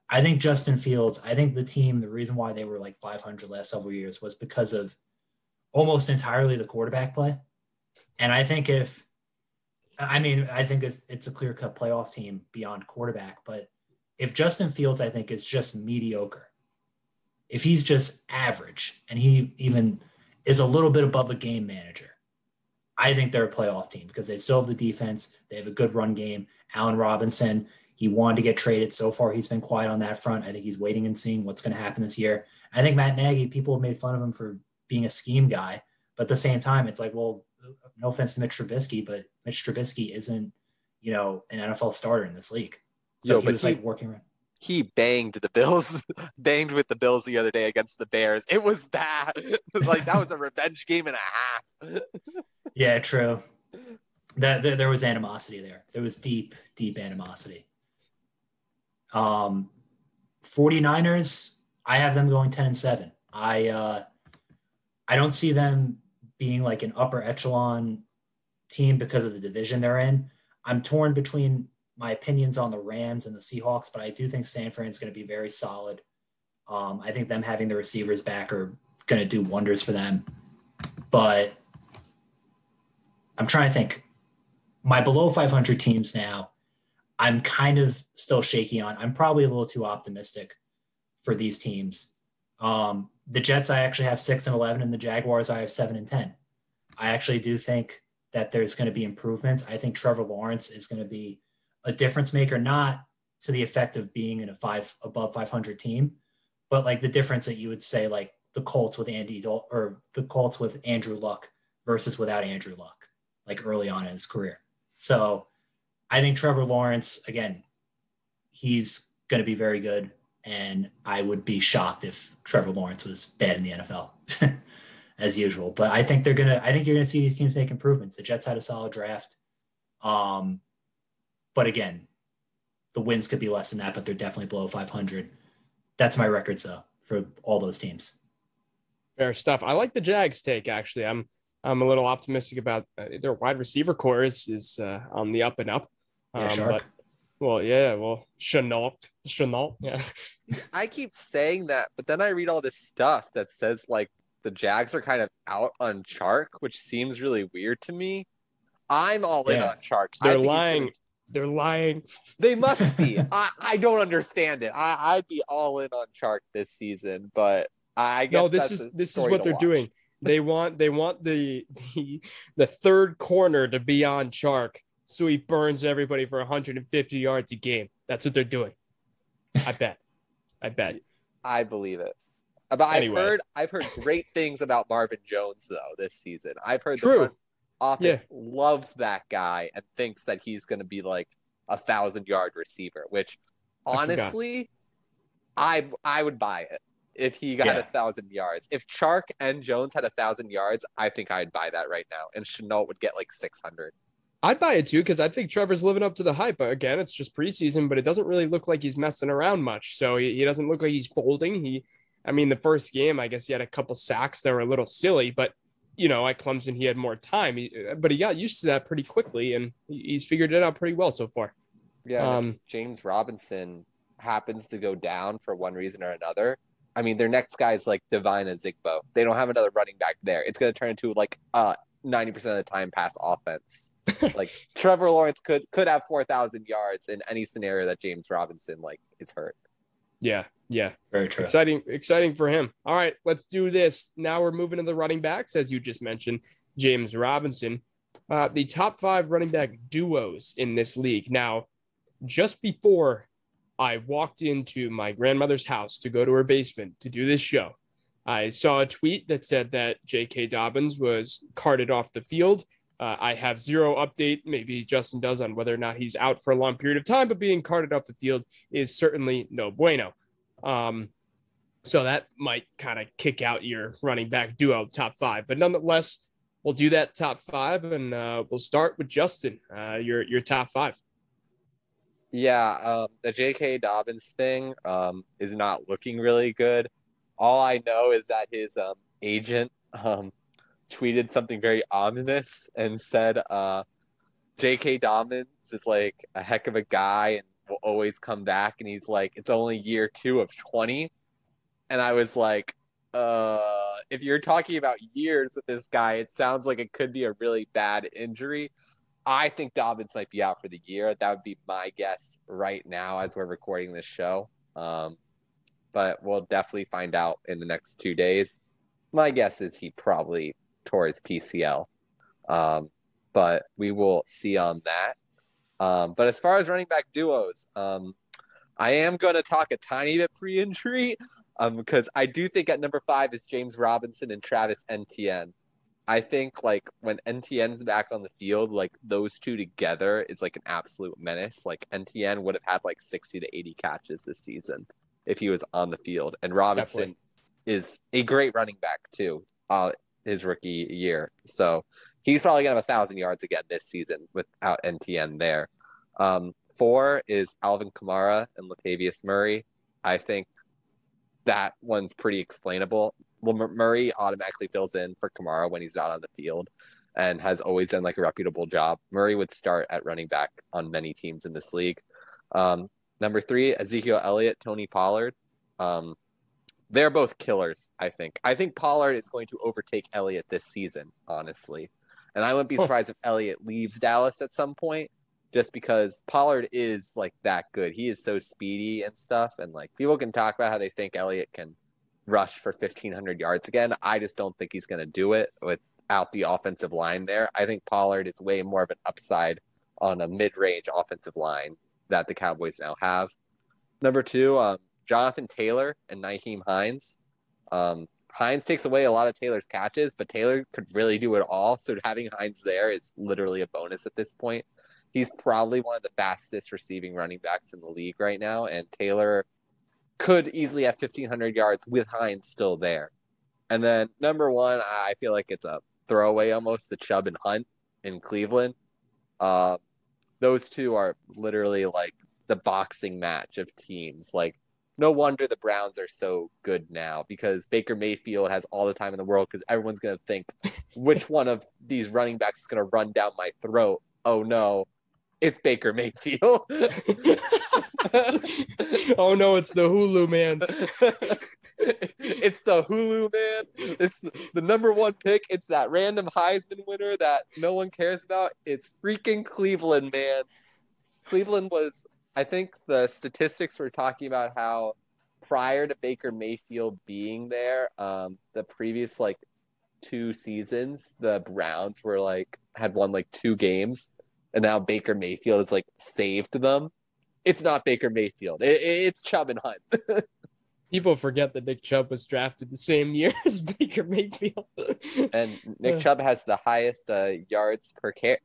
I think Justin Fields, I think the team, the reason why they were like 500 last several years was because of almost entirely the quarterback play. And I think if, I mean, I think it's, it's a clear cut playoff team beyond quarterback, but if Justin Fields, I think, is just mediocre, if he's just average and he even is a little bit above a game manager, I think they're a playoff team because they still have the defense. They have a good run game. Allen Robinson, he wanted to get traded. So far, he's been quiet on that front. I think he's waiting and seeing what's going to happen this year. I think Matt Nagy, people have made fun of him for being a scheme guy, but at the same time, it's like, well, no offense to Mitch Trubisky, but Mitch Trubisky isn't, you know, an NFL starter in this league. So Yo, he was he, like working around. He banged the Bills, (laughs) banged with the Bills the other day against the Bears. It was bad. (laughs) like that was a revenge game and a half. (laughs) yeah, true. That, that there was animosity there. There was deep, deep animosity. Um, 49ers, I have them going 10 and 7. I uh I don't see them being like an upper echelon team because of the division they're in. I'm torn between my opinions on the Rams and the Seahawks, but I do think San Fran is going to be very solid. Um, I think them having the receivers back are going to do wonders for them. But I'm trying to think. My below 500 teams now, I'm kind of still shaky on. I'm probably a little too optimistic for these teams. Um, the Jets, I actually have six and 11, and the Jaguars, I have seven and 10. I actually do think that there's going to be improvements. I think Trevor Lawrence is going to be a difference maker, not to the effect of being in a five above 500 team, but like the difference that you would say, like the Colts with Andy Dol- or the Colts with Andrew Luck versus without Andrew Luck, like early on in his career. So I think Trevor Lawrence, again, he's going to be very good. And I would be shocked if Trevor Lawrence was bad in the NFL (laughs) as usual. But I think they're going to, I think you're going to see these teams make improvements. The Jets had a solid draft. Um, but again, the wins could be less than that, but they're definitely below 500. That's my record, though, for all those teams. Fair stuff. I like the Jags take, actually. I'm, I'm a little optimistic about uh, their wide receiver core is, is uh, on the up and up. Um, yeah, but, well, yeah, well, Shenault, Shenault, yeah. I keep saying that, but then I read all this stuff that says like the Jags are kind of out on Chark, which seems really weird to me. I'm all yeah. in on Chark. They're lying. They're lying. They must be. (laughs) I, I don't understand it. I, I'd be all in on Chark this season, but I guess no. This is this is what they're watch. doing. They want they want the, the the third corner to be on Chark so he burns everybody for 150 yards a game. That's what they're doing. I bet. I bet. (laughs) I believe it. But anyway. I've heard I've heard great things about Marvin Jones though this season. I've heard True. the front office yeah. loves that guy and thinks that he's going to be like a thousand yard receiver. Which honestly, I I, I would buy it if he got yeah. a thousand yards. If Chark and Jones had a thousand yards, I think I'd buy that right now. And Shenault would get like six hundred. I'd buy it too because I think Trevor's living up to the hype. Again, it's just preseason, but it doesn't really look like he's messing around much. So he, he doesn't look like he's folding. He, I mean, the first game, I guess he had a couple sacks that were a little silly, but you know, at Clemson he had more time. He, but he got used to that pretty quickly, and he's figured it out pretty well so far. Yeah, um, James Robinson happens to go down for one reason or another. I mean, their next guy is like Devine Ozigbo. They don't have another running back there. It's going to turn into like a 90% of the time pass offense. (laughs) like Trevor Lawrence could could have 4,000 yards in any scenario that James Robinson like is hurt. Yeah, yeah. Very true. Exciting, exciting for him. All right, let's do this. Now we're moving to the running backs, as you just mentioned, James Robinson. Uh, the top five running back duos in this league. Now, just before I walked into my grandmother's house to go to her basement to do this show, I saw a tweet that said that J.K. Dobbins was carted off the field. Uh, I have zero update. Maybe Justin does on whether or not he's out for a long period of time, but being carted off the field is certainly no bueno. Um, so that might kind of kick out your running back duo top five. But nonetheless, we'll do that top five, and uh, we'll start with Justin. Uh, your your top five. Yeah, um, the J.K. Dobbins thing um, is not looking really good. All I know is that his um, agent um, tweeted something very ominous and said, uh, J.K. Dobbins is like a heck of a guy and will always come back. And he's like, it's only year two of 20. And I was like, uh, if you're talking about years with this guy, it sounds like it could be a really bad injury. I think Dobbins might be out for the year. That would be my guess right now as we're recording this show. Um, but we'll definitely find out in the next two days. My guess is he probably his PCL, um, but we will see on that. Um, but as far as running back duos, um, I am going to talk a tiny bit pre-injury because um, I do think at number five is James Robinson and Travis Etienne. I think like when Etienne's back on the field, like those two together is like an absolute menace. Like Etienne would have had like 60 to 80 catches this season if he was on the field. And Robinson Definitely. is a great running back too, uh, his rookie year. So he's probably gonna have a thousand yards again this season without Etienne there. Um, four is Alvin Kamara and Latavius Murray. I think that one's pretty explainable. Well, Murray automatically fills in for Kamara when he's not on the field and has always done like a reputable job. Murray would start at running back on many teams in this league. Um, Number three, Ezekiel Elliott, Tony Pollard. Um, they're both killers, I think. I think Pollard is going to overtake Elliott this season, honestly. And I wouldn't be surprised if Elliott leaves Dallas at some point, just because Pollard is like that good. He is so speedy and stuff. And like people can talk about how they think Elliott can rush for 1,500 yards again. I just don't think he's going to do it without the offensive line there. I think Pollard is way more of an upside on a mid range offensive line that the Cowboys now have. Number two, um, Jonathan Taylor and Nyheim Hines. Um, Hines takes away a lot of Taylor's catches, but Taylor could really do it all. So having Hines there is literally a bonus at this point. He's probably one of the fastest receiving running backs in the league right now, and Taylor could easily have 1,500 yards with Hines still there. And then number one, I feel like it's a throwaway almost the Chubb and Hunt in Cleveland. Uh, those two are literally like the boxing match of teams. Like, no wonder the Browns are so good now because Baker Mayfield has all the time in the world because everyone's going to think (laughs) which one of these running backs is going to run down my throat. Oh no, it's Baker Mayfield. (laughs) oh no, it's the Hulu man. (laughs) it's the Hulu man. It's the number one pick. It's that random Heisman winner that no one cares about. It's freaking Cleveland, man. Cleveland was, I think the statistics were talking about how prior to Baker Mayfield being there, um, the previous like two seasons, the Browns were like had won like two games, and now Baker Mayfield has like saved them. It's not Baker Mayfield. It, it's Chubb and Hunt. (laughs) people forget that Nick Chubb was drafted the same year (laughs) as Baker Mayfield. and Nick (laughs) Chubb has the highest uh, yards per car-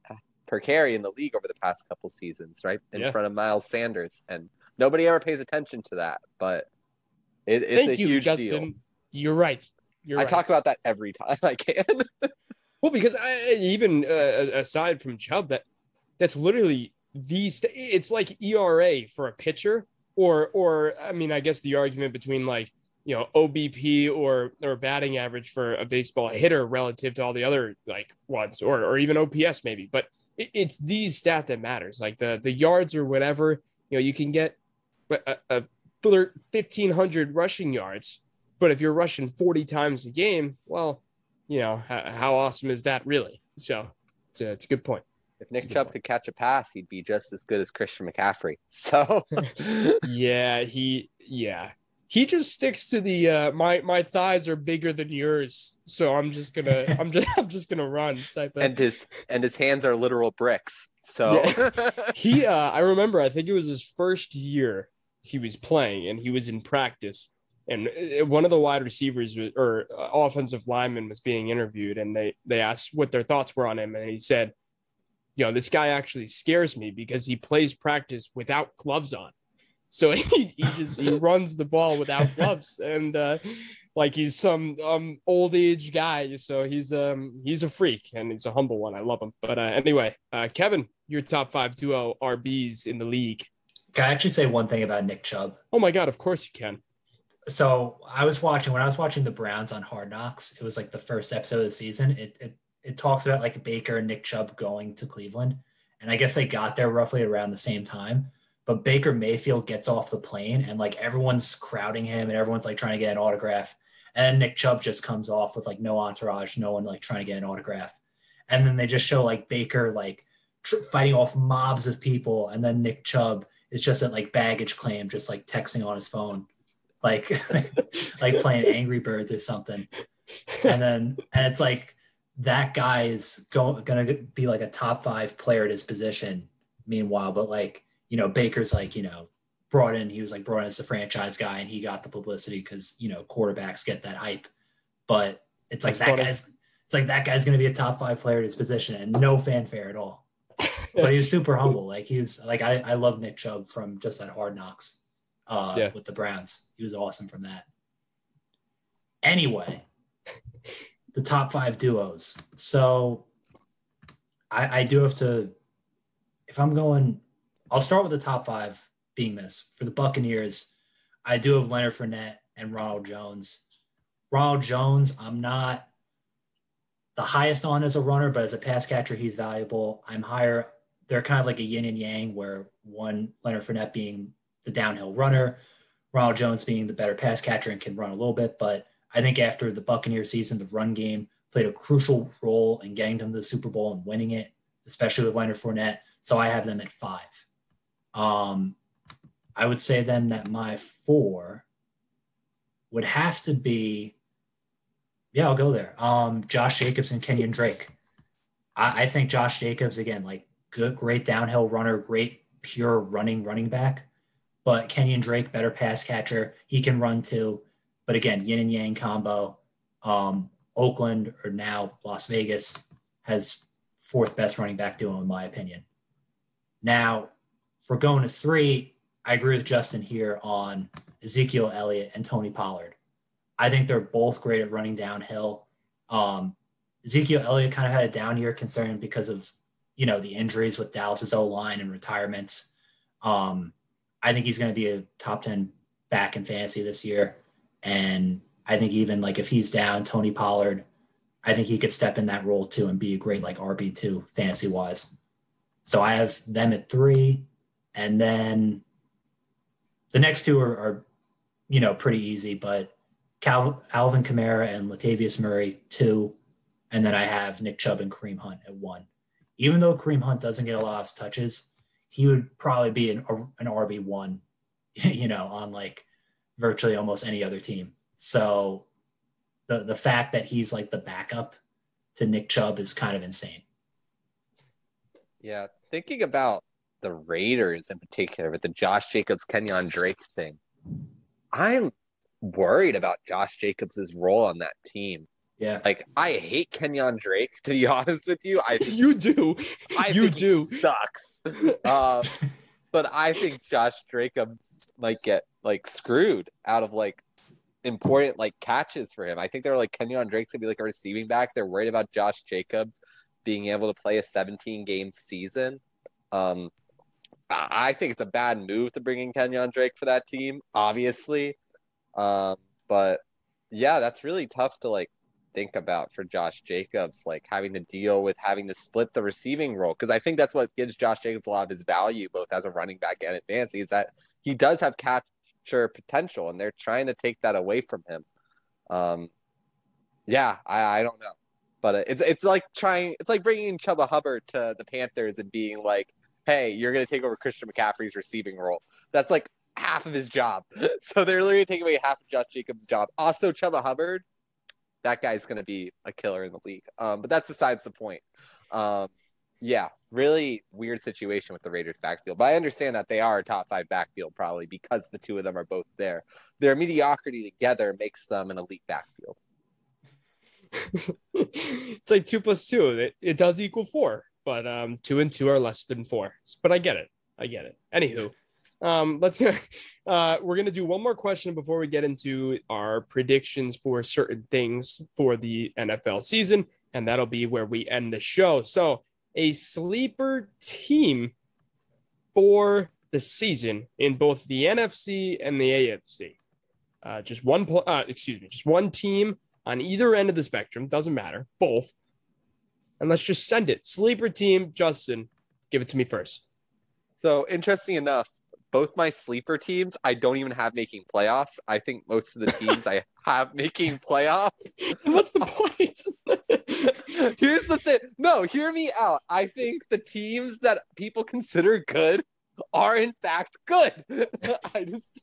per carry in the league over the past couple seasons, right in yeah. front of Miles Sanders, and nobody ever pays attention to that, but it, it's Thank a you, huge Justin. deal. You're right. You're I right. talk about that every time (laughs) I can. well, because I, even uh, aside from Chubb, that that's literally the st- it's like ERA for a pitcher or or I mean, I guess the argument between like you know OBP or or batting average for a baseball hitter relative to all the other like ones, or or even OPS maybe, but it's these stat that matters, like the the yards or whatever. You know, you can get a, a 1500 rushing yards, but if you're rushing 40 times a game, well, you know, how, how awesome is that really? So it's a, it's a good point. If Nick Chubb point. could catch a pass, he'd be just as good as Christian McCaffrey. (laughs) So (laughs) Yeah, he yeah. He just sticks to the uh my my thighs are bigger than yours. So I'm just gonna (laughs) I'm just I'm just gonna run type of and his and his hands are literal bricks. So (laughs) he uh I remember I think it was his first year he was playing and he was in practice and uh, one of the wide receivers or uh, offensive lineman was being interviewed and they they asked what their thoughts were on him and he said you know this guy actually scares me because he plays practice without gloves on so (laughs) he, he just he runs the ball without gloves and uh like he's some um old age guy so he's um he's a freak and he's a humble one i love him but uh anyway uh kevin your top five duo rbs in the league Can I actually say one thing about Nick Chubb? oh my god of course you can So I was watching when I was watching the Browns on Hard Knocks. It was like the first episode of the season. It it, it talks about like Baker and Nick Chubb going to Cleveland, and I guess they got there roughly around the same time. But Baker Mayfield gets off the plane, and like everyone's crowding him, and everyone's like trying to get an autograph. And Nick Chubb just comes off with like no entourage, no one like trying to get an autograph. And then they just show like Baker like tr- fighting off mobs of people, and then Nick Chubb is just at like baggage claim, just like texting on his phone like (laughs) like playing Angry Birds or something. And then and it's like that guy is going gonna be like a top five player at his position. Meanwhile, but like you know Baker's like you know brought in. He was like brought in as the franchise guy, and he got the publicity because you know quarterbacks get that hype. But it's like That's that funny. guy's it's like that guy's gonna be a top five player at his position, and no fanfare at all. But he was super humble. Like he was like I I love Nick Chubb from just that Hard Knocks uh, Yeah. with the Browns. He was awesome from that. Anyway, the top five duos. So I, I do have to, if I'm going, I'll start with the top five being this. For the Buccaneers, I do have Leonard Fournette and Ronald Jones. Ronald Jones, I'm not the highest on as a runner, but as a pass catcher, he's valuable. I'm higher. They're kind of like a yin and yang, where one Leonard Fournette being the downhill runner, Ronald Jones being the better pass catcher and can run a little bit. But I think after the Buccaneer season, the run game played a crucial role in getting them to the Super Bowl and winning it, especially with Leonard Fournette. So I have them at five. Um, I would say then that my four would have to be, yeah, I'll go there. Um, Josh Jacobs and Kenyon Drake. I, I think Josh Jacobs again, like good, great downhill runner, great pure running running back. But Kenyon Drake, better pass catcher. He can run too. But again, yin and yang combo. Um, Oakland or now Las Vegas has fourth best running back duo in my opinion. Now, we're going to three, I agree with Justin here on Ezekiel Elliott and Tony Pollard. I think they're both great at running downhill. Um, Ezekiel Elliott kind of had a down year concern because of you know the injuries with Dallas's O line and retirements. Um, I think he's going to be a top ten back in fantasy this year, and I think even like if he's down, Tony Pollard, I think he could step in that role too and be a great like RB two fantasy wise. So I have them at three, and then the next two are, are you know pretty easy, but Cal- Alvin Kamara and Latavius Murray two, and then I have Nick Chubb and Kareem Hunt at one. Even though Kareem Hunt doesn't get a lot of touches, he would probably be an, an RB one, (laughs) you know, on like virtually almost any other team. So the the fact that he's like the backup to Nick Chubb is kind of insane. Yeah, thinking about the Raiders in particular with the Josh Jacobs Kenyon Drake thing, I'm worried about Josh Jacobs' role on that team. Yeah. Like, I hate Kenyon Drake, to be (laughs) honest with you. I think you do I you think do sucks. (laughs) Uh, but I think Josh Jacobs might get like screwed out of like important like catches for him. I think they're like Kenyon Drake's gonna be like a receiving back. They're worried about Josh Jacobs being able to play a 17 game season. Um, I think it's a bad move to bring in Kenyon Drake for that team, obviously. Um, but yeah, that's really tough to like think about for Josh Jacobs, like having to deal with having to split the receiving role. Because I think that's what gives Josh Jacobs a lot of his value, both as a running back and in fantasy, is that he does have catcher potential, and they're trying to take that away from him. Um, yeah, I, I don't know. But it's it's like trying it's like bringing Chuba Hubbard to the Panthers and being like, "Hey, you're going to take over Christian McCaffrey's receiving role." That's like half of his job. (laughs) So they're literally taking away half of Josh Jacobs' job. Also, Chuba Hubbard, that guy's going to be a killer in the league. Um, but that's besides the point. Um, yeah, really weird situation with the Raiders backfield. But I understand that they are a top five backfield probably because the two of them are both there. Their mediocrity together makes them an elite backfield. (laughs) it's like two plus two. It, it does equal four, but um, two and two are less than four. But I get it. I get it. Anywho, um, let's go. (laughs) Uh, we're gonna do one more question before we get into our predictions for certain things for the NFL season, and that'll be where we end the show. So a sleeper team for the season in both the NFC and the AFC. Uh, just one, uh, excuse me, just one team on either end of the spectrum. Doesn't matter, both. And let's just send it. Sleeper team, Justin, give it to me first. So interesting enough, both my sleeper teams, I don't even have making playoffs. I think most of the (laughs) teams I have making playoffs. (laughs) What's the point? (laughs) Here's the thing. No, hear me out. I think the teams that people consider good are in fact good. I just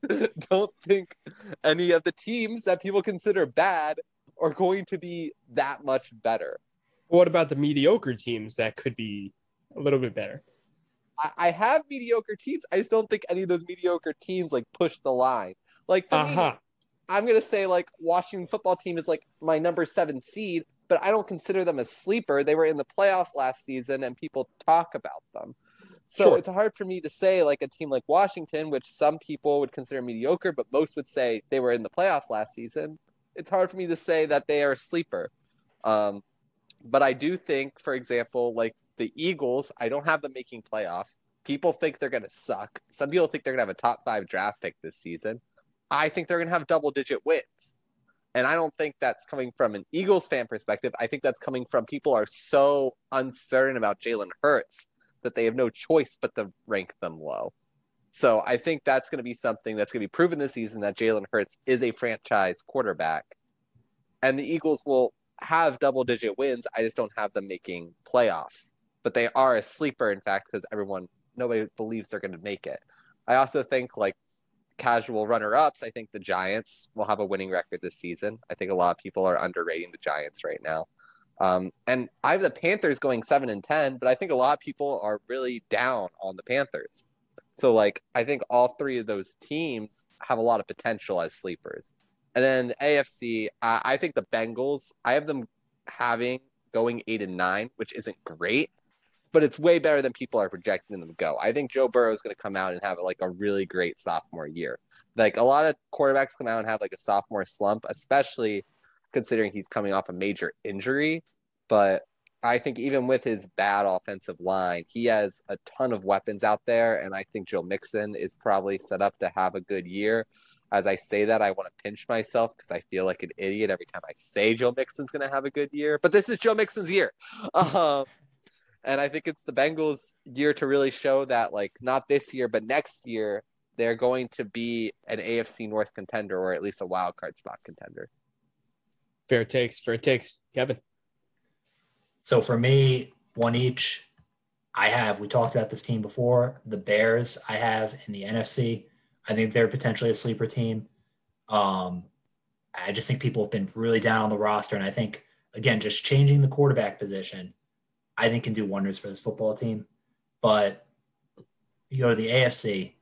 don't think any of the teams that people consider bad are going to be that much better. What about the mediocre teams that could be a little bit better? I, I have mediocre teams. I just don't think any of those mediocre teams like push the line. Like for uh-huh. me, I'm gonna say like Washington football team is like my number seven seed, but I don't consider them a sleeper. They were in the playoffs last season, and people talk about them. So sure. it's hard for me to say like a team like Washington, which some people would consider mediocre, but most would say they were in the playoffs last season. It's hard for me to say that they are a sleeper. Um, but I do think, for example, like the Eagles, I don't have them making playoffs. People think they're going to suck. Some people think they're going to have a top five draft pick this season. I think they're going to have double digit wins. And I don't think that's coming from an Eagles fan perspective. I think that's coming from people are so uncertain about Jalen Hurts that they have no choice but to rank them low. So I think that's going to be something that's going to be proven this season that Jalen Hurts is a franchise quarterback. And the Eagles will have double digit wins. I just don't have them making playoffs. But they are a sleeper, in fact, because everyone, nobody believes they're going to make it. I also think, like, casual runner ups, I think the Giants will have a winning record this season. I think a lot of people are underrating the Giants right now. Um, and I have the Panthers going seven and ten, but I think a lot of people are really down on the Panthers. So like I think all three of those teams have a lot of potential as sleepers. And then the AFC, uh, I think the Bengals, I have them having going eight and nine, which isn't great, but it's way better than people are projecting them to go. I think Joe Burrow is going to come out and have like a really great sophomore year. Like a lot of quarterbacks come out and have like a sophomore slump, especially considering he's coming off a major injury. But I think even with his bad offensive line, he has a ton of weapons out there. And I think Joe Mixon is probably set up to have a good year. As I say that, I want to pinch myself because I feel like an idiot every time I say Joe Mixon's going to have a good year. But this is Joe Mixon's year. (laughs) Um, and I think it's the Bengals' year to really show that, like, not this year, but next year, they're going to be an AFC North contender or at least a wild card spot contender. Fair takes, fair takes. Kevin. So for me, one each. I have, we talked about this team before, the Bears I have in the NFC. I think they're potentially a sleeper team. Um, I just think people have been really down on the roster. And I think, again, just changing the quarterback position I think can do wonders for this football team. But you go to the AFC.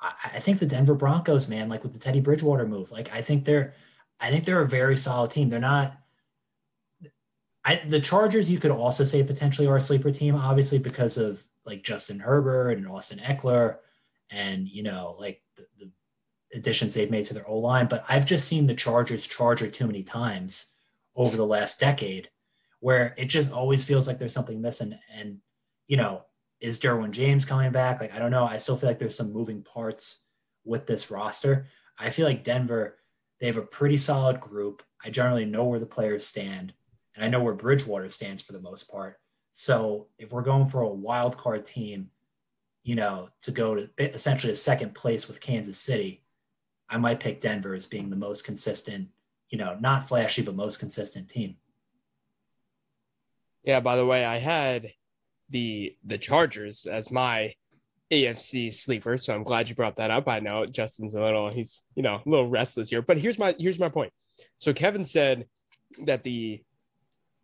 I, I think the Denver Broncos, man, like with the Teddy Bridgewater move, like I think they're, I think they're a very solid team. They're not. I, the Chargers, you could also say potentially are a sleeper team, obviously because of like Justin Herbert and Austin Ekeler, and you know like the, the additions they've made to their O line. But I've just seen the Chargers charger too many times over the last decade where it just always feels like there's something missing. And, you know, is Derwin James coming back? Like, I don't know. I still feel like there's some moving parts with this roster. I feel like Denver, they have a pretty solid group. I generally know where the players stand, and I know where Bridgewater stands for the most part. So if we're going for a wild card team, you know, to go to essentially a second place with Kansas City, I might pick Denver as being the most consistent, you know, not flashy, but most consistent team. Yeah, by the way, I had the the Chargers as my AFC sleeper, so I'm glad you brought that up. I know Justin's a little he's, you know, a little restless here, but here's my here's my point. So Kevin said that the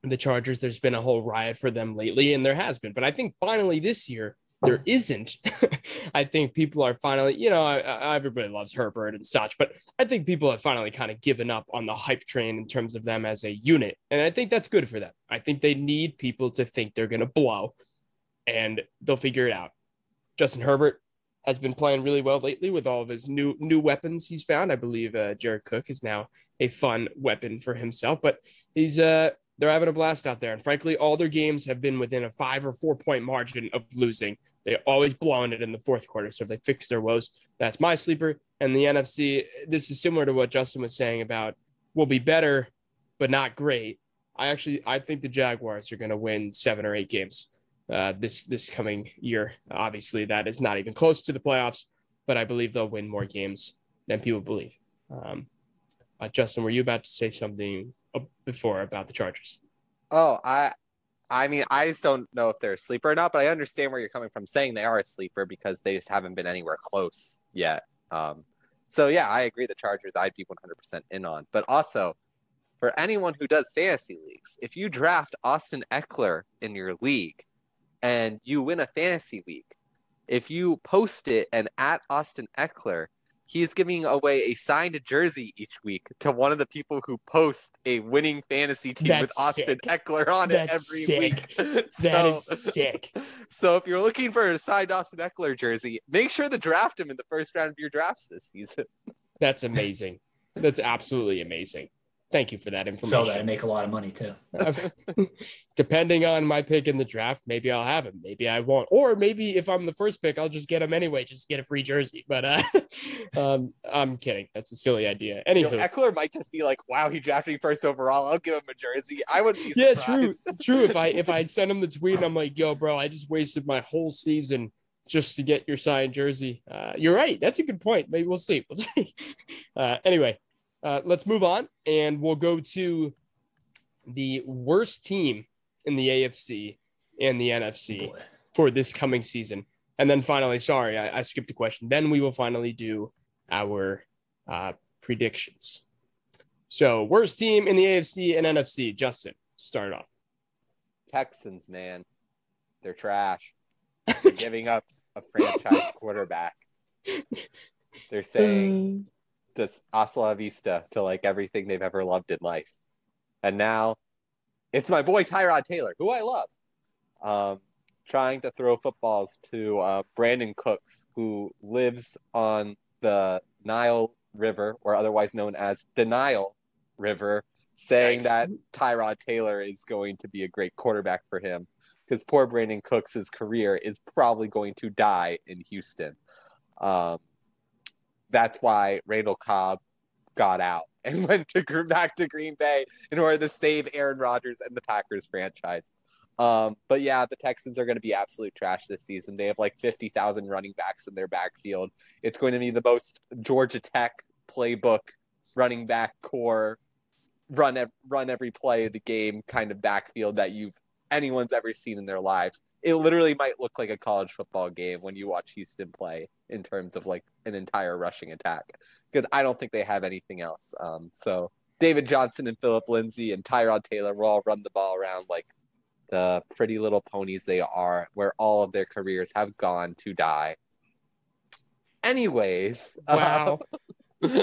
the Chargers there's been a whole riot for them lately and there has been, but I think finally this year there isn't. (laughs) I think people are finally, you know, I, I, everybody loves Herbert and such, but I think people have finally kind of given up on the hype train in terms of them as a unit. And I think that's good for them. I think they need people to think they're going to blow and they'll figure it out. Justin Herbert has been playing really well lately with all of his new new weapons he's found. I believe uh, Jared Cook is now a fun weapon for himself, but he's uh they're having a blast out there. And frankly, all their games have been within a five or four point margin of losing. They always blowing it in the fourth quarter. So if they fix their woes, that's my sleeper. And the NFC, this is similar to what Justin was saying about will be better, but not great. I actually I think the Jaguars are going to win seven or eight games uh, this this coming year. Obviously, that is not even close to the playoffs, but I believe they'll win more games than people believe. Um, uh, Justin, were you about to say something before about the Chargers? Oh, I, I mean, I just don't know if they're a sleeper or not, but I understand where you're coming from saying they are a sleeper because they just haven't been anywhere close yet. Um, so yeah, I agree. The Chargers, I'd be 100% in on, but also for anyone who does fantasy leagues, if you draft Austin Ekeler in your league and you win a fantasy week, if you post it and at Austin Ekeler, he's giving away a signed jersey each week to one of the people who post a winning fantasy team That's with Austin sick. Ekeler on That's it every sick. week. (laughs) That so, is sick. (laughs) so if you're looking for a signed Austin Ekeler jersey, make sure to draft him in the first round of your drafts this season. That's amazing. That's absolutely amazing. Thank you for that So information. that I make a lot of money too. (laughs) (laughs) Depending on my pick in the draft, maybe I'll have him. Maybe I won't. Or maybe if I'm the first pick, I'll just get him anyway, just get a free jersey. But uh, (laughs) um, I'm kidding. That's a silly idea. You Anywho, know, Ekeler might just be like, "Wow, he drafted me first overall. I'll give him a jersey." I wouldn't be yeah, true, true. If I if I send him the tweet and I'm like, "Yo, bro, I just wasted my whole season just to get your signed jersey," uh, you're right. That's a good point. Maybe we'll see. We'll see. Uh, anyway, uh, let's move on, and we'll go to the worst team in the AFC and the NFC Boy. for this coming season. And then finally, sorry, I, I skipped a question. Then we will finally do our uh, predictions. So, worst team in the AFC and NFC. Justin, start off. Texans, man, they're trash. They're giving up a franchise (laughs) quarterback. They're saying just hasta la vista to like everything they've ever loved in life. And now it's my boy Tyrod Taylor, who I love, um, trying to throw footballs to uh, Brandin Cooks, who lives on the Nile River, or otherwise known as Denial River, saying Nice. that Tyrod Taylor is going to be a great quarterback for him because poor Brandin Cooks' career is probably going to die in Houston. Um, that's why Randall Cobb got out (laughs) and went to back to Green Bay in order to save Aaron Rodgers and the Packers franchise. Um, but yeah, the Texans are going to be absolute trash this season. They have like 50,000 running backs in their backfield. It's going to be the most Georgia Tech playbook running back core run run every play of the game kind of backfield that you've anyone's ever seen in their lives. It literally might look like a college football game when you watch Houston play in terms of like an entire rushing attack because I don't think they have anything else. Um, so David Johnson and Phillip Lindsay and Tyrod Taylor will all run the ball around like the pretty little ponies they are, where all of their careers have gone to die. Anyways, uh, Wow. (laughs)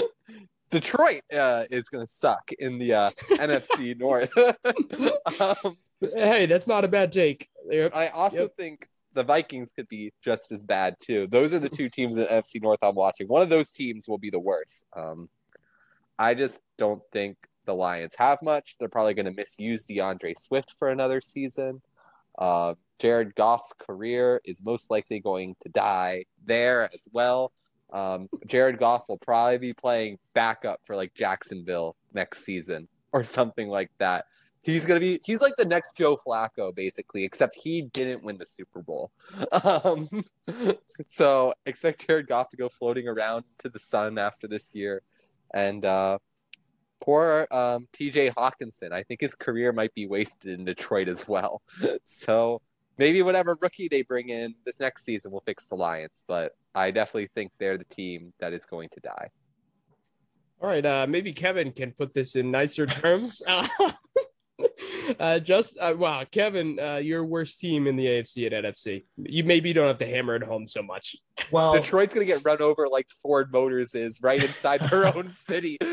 Detroit uh, is going to suck in the uh, (laughs) NFC North. (laughs) um, hey, that's not a bad take. Yep. I also Yep. think the Vikings could be just as bad too. Those are the two teams in FC North I'm watching. One of those teams will be the worst. Um, I just don't think the Lions have much. They're probably going to misuse D'Andre Swift for another season. Uh, Jared Goff's career is most likely going to die there as well. Um, Jared Goff will probably be playing backup for like Jacksonville next season or something like that. He's gonna be he's like the next Joe Flacco, basically, except he didn't win the Super Bowl. (laughs) Um, (laughs) so expect Jared Goff to go floating around to the sun after this year. And uh, Poor um, TJ Hockenson. I think his career might be wasted in Detroit as well. (laughs) so maybe whatever rookie they bring in this next season will fix the Lions, but I definitely think they're the team that is going to die. All right, uh, maybe Kevin can put this in nicer terms. uh, (laughs) just uh, wow, Kevin, uh, your worst team in the AFC and NFC. You maybe don't have to hammer it home so much. Well, Detroit's gonna get run over like Ford Motors is right inside their (laughs) own city. (laughs)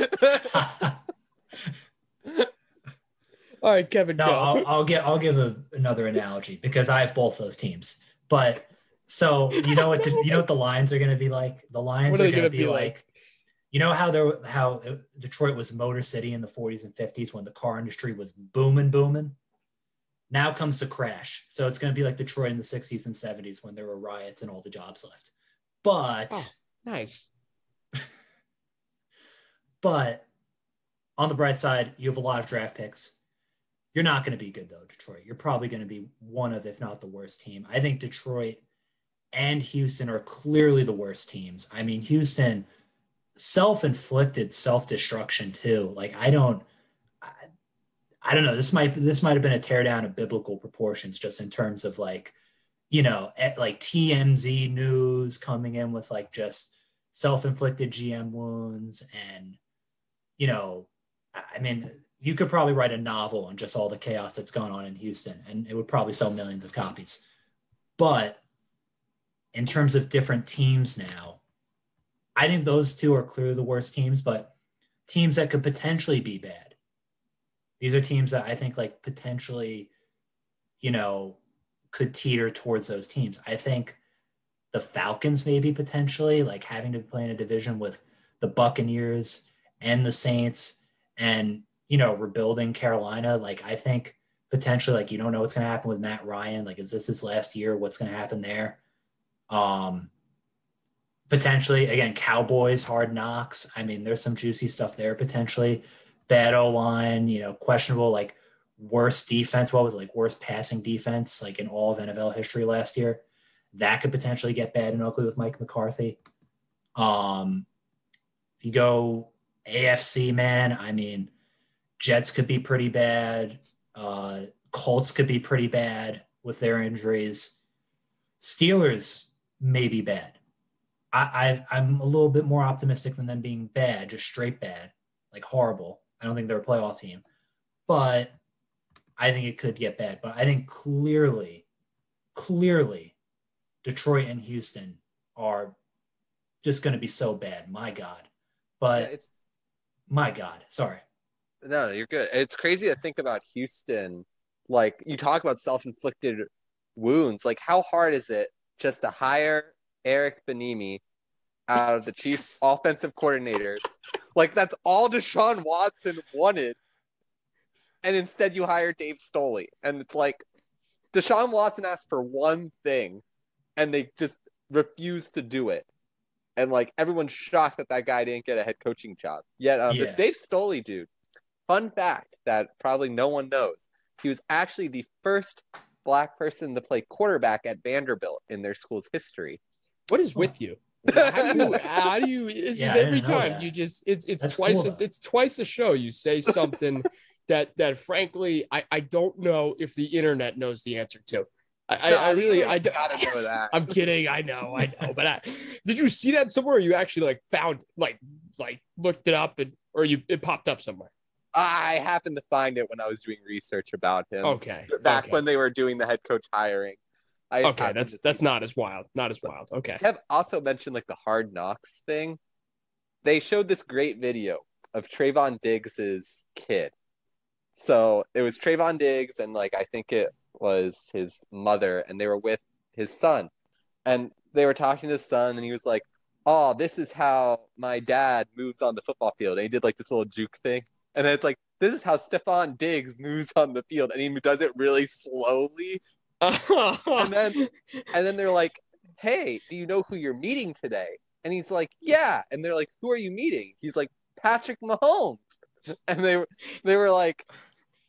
All right, Kevin. no, go. I'll, I'll get I'll give a, another analogy because I have both those teams. But so you know what the, you know what the Lions are going to be like. The Lions What are are going to gonna be be like, like? You know how there how uh, Detroit was Motor City in the 40s and 50s when the car industry was booming, booming. Now comes the crash. So it's going to be like Detroit in the 60s and 70s when there were riots and all the jobs left. But Oh. nice. (laughs) But on the bright side, you have a lot of draft picks. You're not going to be good though, Detroit. You're probably going to be one of, if not the worst team. I think Detroit and Houston are clearly the worst teams. I mean, Houston self-inflicted self-destruction too. Like I don't, I, I don't know. This might this might have been a teardown of biblical proportions, just in terms of like, you know, at, like TMZ news coming in with like just self-inflicted GM wounds and you know, I I mean, you could probably write a novel on just all the chaos that's going on in Houston, and it would probably sell millions of copies. But in terms of different teams now, I think those two are clearly the worst teams, but teams that could potentially be bad. These are teams that I think like potentially, you know, could teeter towards those teams. I think the Falcons maybe potentially like having to play in a division with the Buccaneers and the Saints and you know rebuilding Carolina like I think potentially like you don't know what's going to happen with Matt Ryan like is this his last year what's going to happen there um potentially again Cowboys hard knocks I mean there's some juicy stuff there potentially bad O line you know questionable like worst defense what was it, like worst passing defense like in all of NFL history last year that could potentially get bad and ugly with Mike McCarthy um if you go AFC, man, I mean, Jets could be pretty bad. Uh, Colts could be pretty bad with their injuries. Steelers may be bad. I, I I'm a little bit more optimistic than them being bad, just straight bad, like horrible. I don't think they're a playoff team, but I think it could get bad. But I think clearly, clearly, Detroit and Houston are just going to be so bad. My God. But Yeah, my God, sorry. No, no, you're good. It's crazy to think about Houston. Like you talk about self-inflicted wounds. Like how hard is it just to hire Eric Bieniemy out of the Chiefs offensive coordinators? Like that's all Deshaun Watson wanted. And instead you hire Dave Culley. And it's like Deshaun Watson asked for one thing and they just refused to do it. And like everyone's shocked that that guy didn't get a head coaching job. Yet um, this Dave Culley dude, fun fact that probably no one knows, he was actually the first black person to play quarterback at Vanderbilt in their school's history. What is with you? How do you? How do you? It's Yeah, just every time you just it's it's That's twice cool, a, it's twice a show you say something (laughs) that that frankly I I don't know if the internet knows the answer to. I I, I really I don't- gotta know (laughs) that. I'm kidding. I know. I know. But I, did you see that somewhere? You actually like found like like looked it up and or you it popped up somewhere? I happened to find it when I was doing research about him Okay. back okay. when they were doing the head coach hiring. I Okay, that's that's not as wild. Not as wild. Okay. Kev also mentioned like the hard knocks thing. They showed this great video of Trevon Diggs's kid. So it was Trevon Diggs and like I think it was his mother, and they were with his son. And they were talking to his son, and he was like, Oh, this is how my dad moves on the football field. And he did like this little juke thing. And then it's like, this is how Stefon Diggs moves on the field. And he does it really slowly and then (laughs) and then they're like, "Hey, do you know who you're meeting today?" And he's like, "Yeah." And they're like, "Who are you meeting?" He's like, "Patrick Mahomes." (laughs) And they were they were like,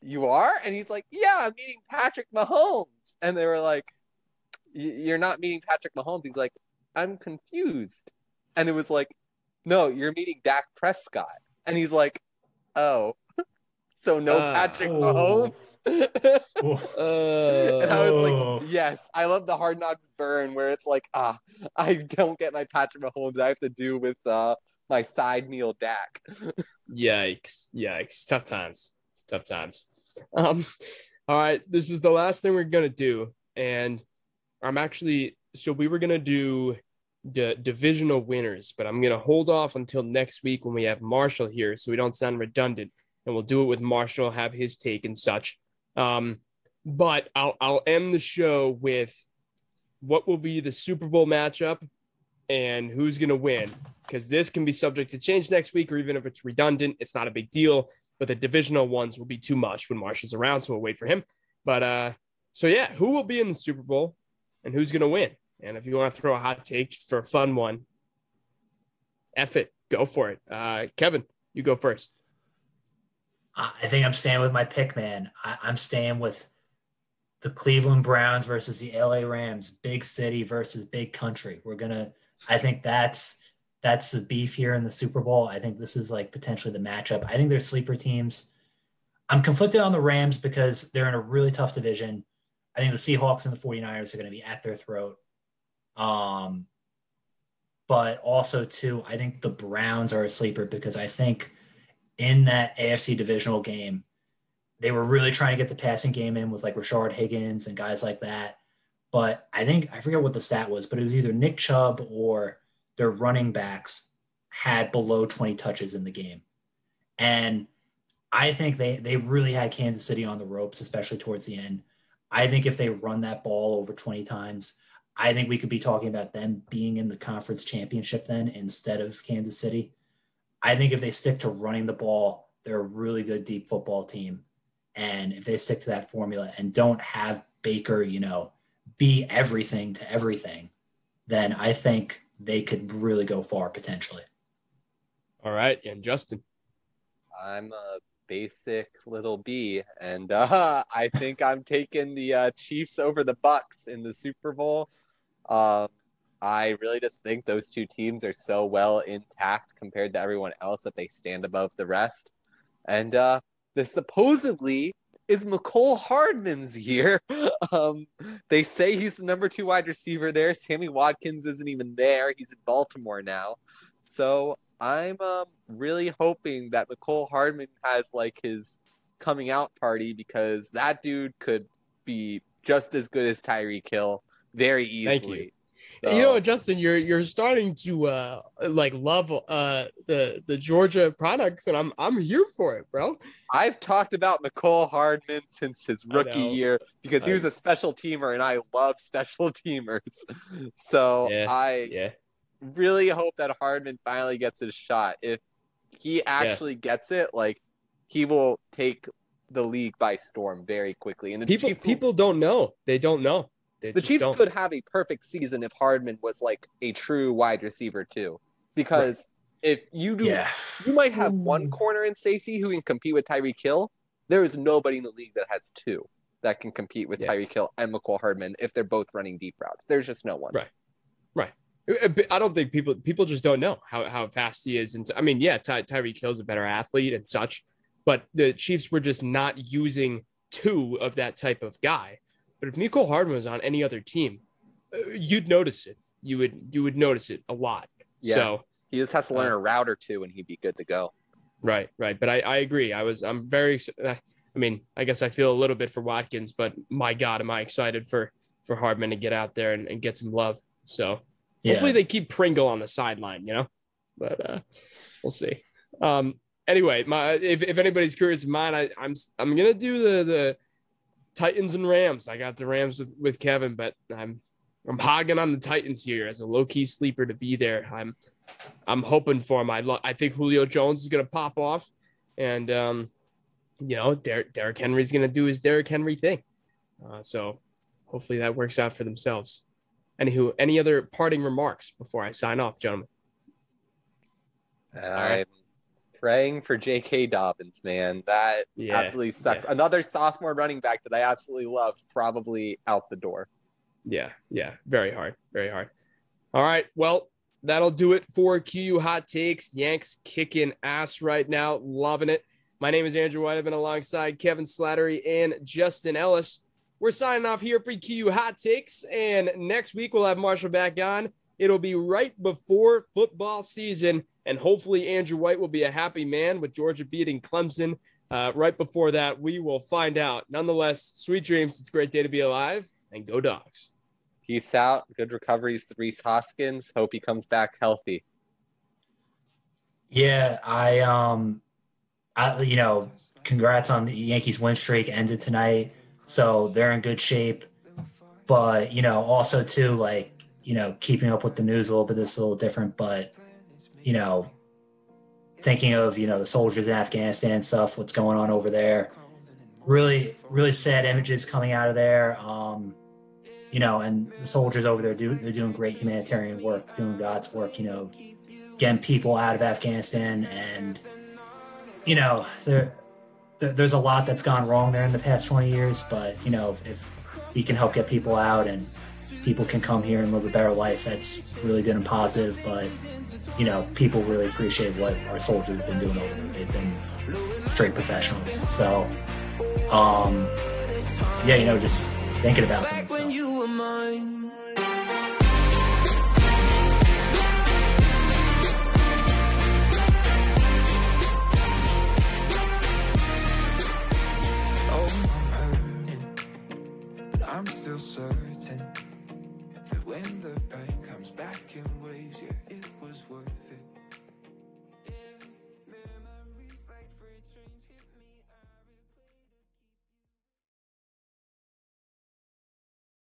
"You are?" And he's like, "Yeah, I'm meeting Patrick Mahomes." And they were like, "You're not meeting Patrick Mahomes." He's like, "I'm confused." And it was like, "No, you're meeting Dak Prescott." And he's like, oh. So no Ah. Patrick Oh. Mahomes. Oof. Uh, (laughs) and I was Oh. like, yes, I love the hard knocks burn where it's like, ah, I don't get my Patrick Mahomes. I have to do with uh my side meal Dak. Yikes. Yikes. Tough times. Tough times. Um, all right. This is the last thing we're gonna do. And I'm actually so we were gonna do the divisional winners, but I'm gonna hold off until next week when we have Marshall here so we don't sound redundant. And we'll do it with Marshall, have his take and such. Um, but I'll I'll end the show with what will be the Super Bowl matchup and who's gonna win because this can be subject to change next week, or even if it's redundant, it's not a big deal. But the divisional ones will be too much when Marshall's around, so we'll wait for him. But uh, so yeah, who will be in the Super Bowl and who's gonna win? And if you want to throw a hot take for a fun one, F it, go for it. Uh, Kevin, you go first. I think I'm staying with my pick, man. I, I'm staying with the Cleveland Browns versus the LA Rams, big city versus big country. We're gonna. I think that's that's the beef here in the Super Bowl. I think this is like potentially the matchup. I think they're sleeper teams. I'm conflicted on the Rams because they're in a really tough division. I think the Seahawks and the 49ers are going to be at their throat. Um, but also too, I think the Browns are a sleeper because I think in that AFC divisional game, they were really trying to get the passing game in with like Rashard Higgins and guys like that. But I think I forget what the stat was, but it was either Nick Chubb or their running backs had below 20 touches in the game. And I think they they really had Kansas City on the ropes, especially towards the end. I think if they run that ball over 20 times, I think we could be talking about them being in the conference championship then instead of Kansas City. I think if they stick to running the ball, they're a really good deep football team. And if they stick to that formula and don't have Baker, you know, be everything to everything, then I think they could really go far potentially. All right, and Justin. I'm a basic little B, and uh, (laughs) I think I'm taking the uh, Chiefs over the Bucs in the Super Bowl. Um, I really just think those two teams are so well intact compared to everyone else that they stand above the rest. And uh, this supposedly is Mecole Hardman's year. (laughs) Um, they say he's the number two wide receiver there. Sammy Watkins isn't even there. He's in Baltimore now. So I'm um, really hoping that Mecole Hardman has like his coming out party because that dude could be just as good as Tyreek Hill very easily. So- You know, Justin, you're you're starting to uh like love uh the the Georgia products, and I'm I'm here for it, bro. I've talked about Mecole Hardman since his rookie year because he was a special teamer and I love special (laughs) teamers. So Yeah, I Yeah, really hope that Hardman finally gets his shot. If he actually gets it, like he will take the league by storm very quickly. And the people Chiefs, people don't know. They don't know. They the Chiefs don't. could have a perfect season if Hardman was like a true wide receiver too, because if you do, Yeah. you might have hmm. one corner in safety who can compete with Tyreek Hill. There is nobody in the league that has two that can compete with Yeah. Tyreek Hill and Mecole Hardman if they're both running deep routes. There's just no one. Right. Right. Uh, uh, I don't think people people just don't know how, how fast he is. And so, I mean, yeah, Ty, Tyreek Hill's a better athlete and such, but the Chiefs were just not using two of that type of guy. But if Mecole Hardman was on any other team, uh, you'd notice it. You would you would notice it a lot. Yeah. So He just has to learn Uh, a route or two and he'd be good to go. right, right. But I, I agree. I was I'm very. uh, I mean, I guess I feel a little bit for Watkins, but my God, am I excited for for Hardman to get out there and, and get some love. So Yeah. Hopefully they keep Pringle on the sideline, you know. But uh, we'll see. Um, anyway, my if, if anybody's curious of mine, I, I'm I'm gonna do the the Titans and Rams. I got the Rams with, with Kevin, but I'm I'm hogging on the Titans here as a low key sleeper to be there. I'm I'm hoping for him. I lo- I think Julio Jones is gonna pop off, and um, you know, Der- Derrick Henry's gonna do his Derrick Henry thing. Uh, so hopefully that works out for themselves. Anywho, any other parting remarks before I sign off, gentlemen? I'm right. Praying for J.K. Dobbins, man. That Yeah, absolutely sucks. yeah. Another sophomore running back that I absolutely loved, probably out the door. Yeah, yeah, very hard, very hard. All right, well, that'll do it for QU Hot Takes. Yanks kicking ass right now, loving it. My name is Andrew White. I've been alongside Kevin Slattery and Justin Ellis. We're signing off here for QU Hot Takes, and next week we'll have Marshall back on. It'll be right before football season, and hopefully Andrew White will be a happy man with Georgia beating Clemson. Uh, right before that, we will find out. Nonetheless, sweet dreams. It's a great day to be alive, and go dogs. Peace out. Good recoveries to Rhys Hoskins. Hope he comes back healthy. Yeah, I um, I you know, congrats on the Yankees win streak ended tonight, so they're in good shape. But you know, also too, like you know, keeping up with the news a little bit is a little different. But you know, thinking of you know the soldiers in Afghanistan stuff, what's going on over there. Really, really sad images coming out of there. Um, you know, and the soldiers over there do they're doing great humanitarian work, doing God's work. You know, getting people out of Afghanistan, and you know, there, there there's a lot that's gone wrong there in the past 20 years. But you know, if, if he can help get people out and people can come here and live a better life, that's really good and positive. But you know, people really appreciate what our soldiers have been doing over there. They've been straight professionals. So, um, yeah, you know, just thinking about them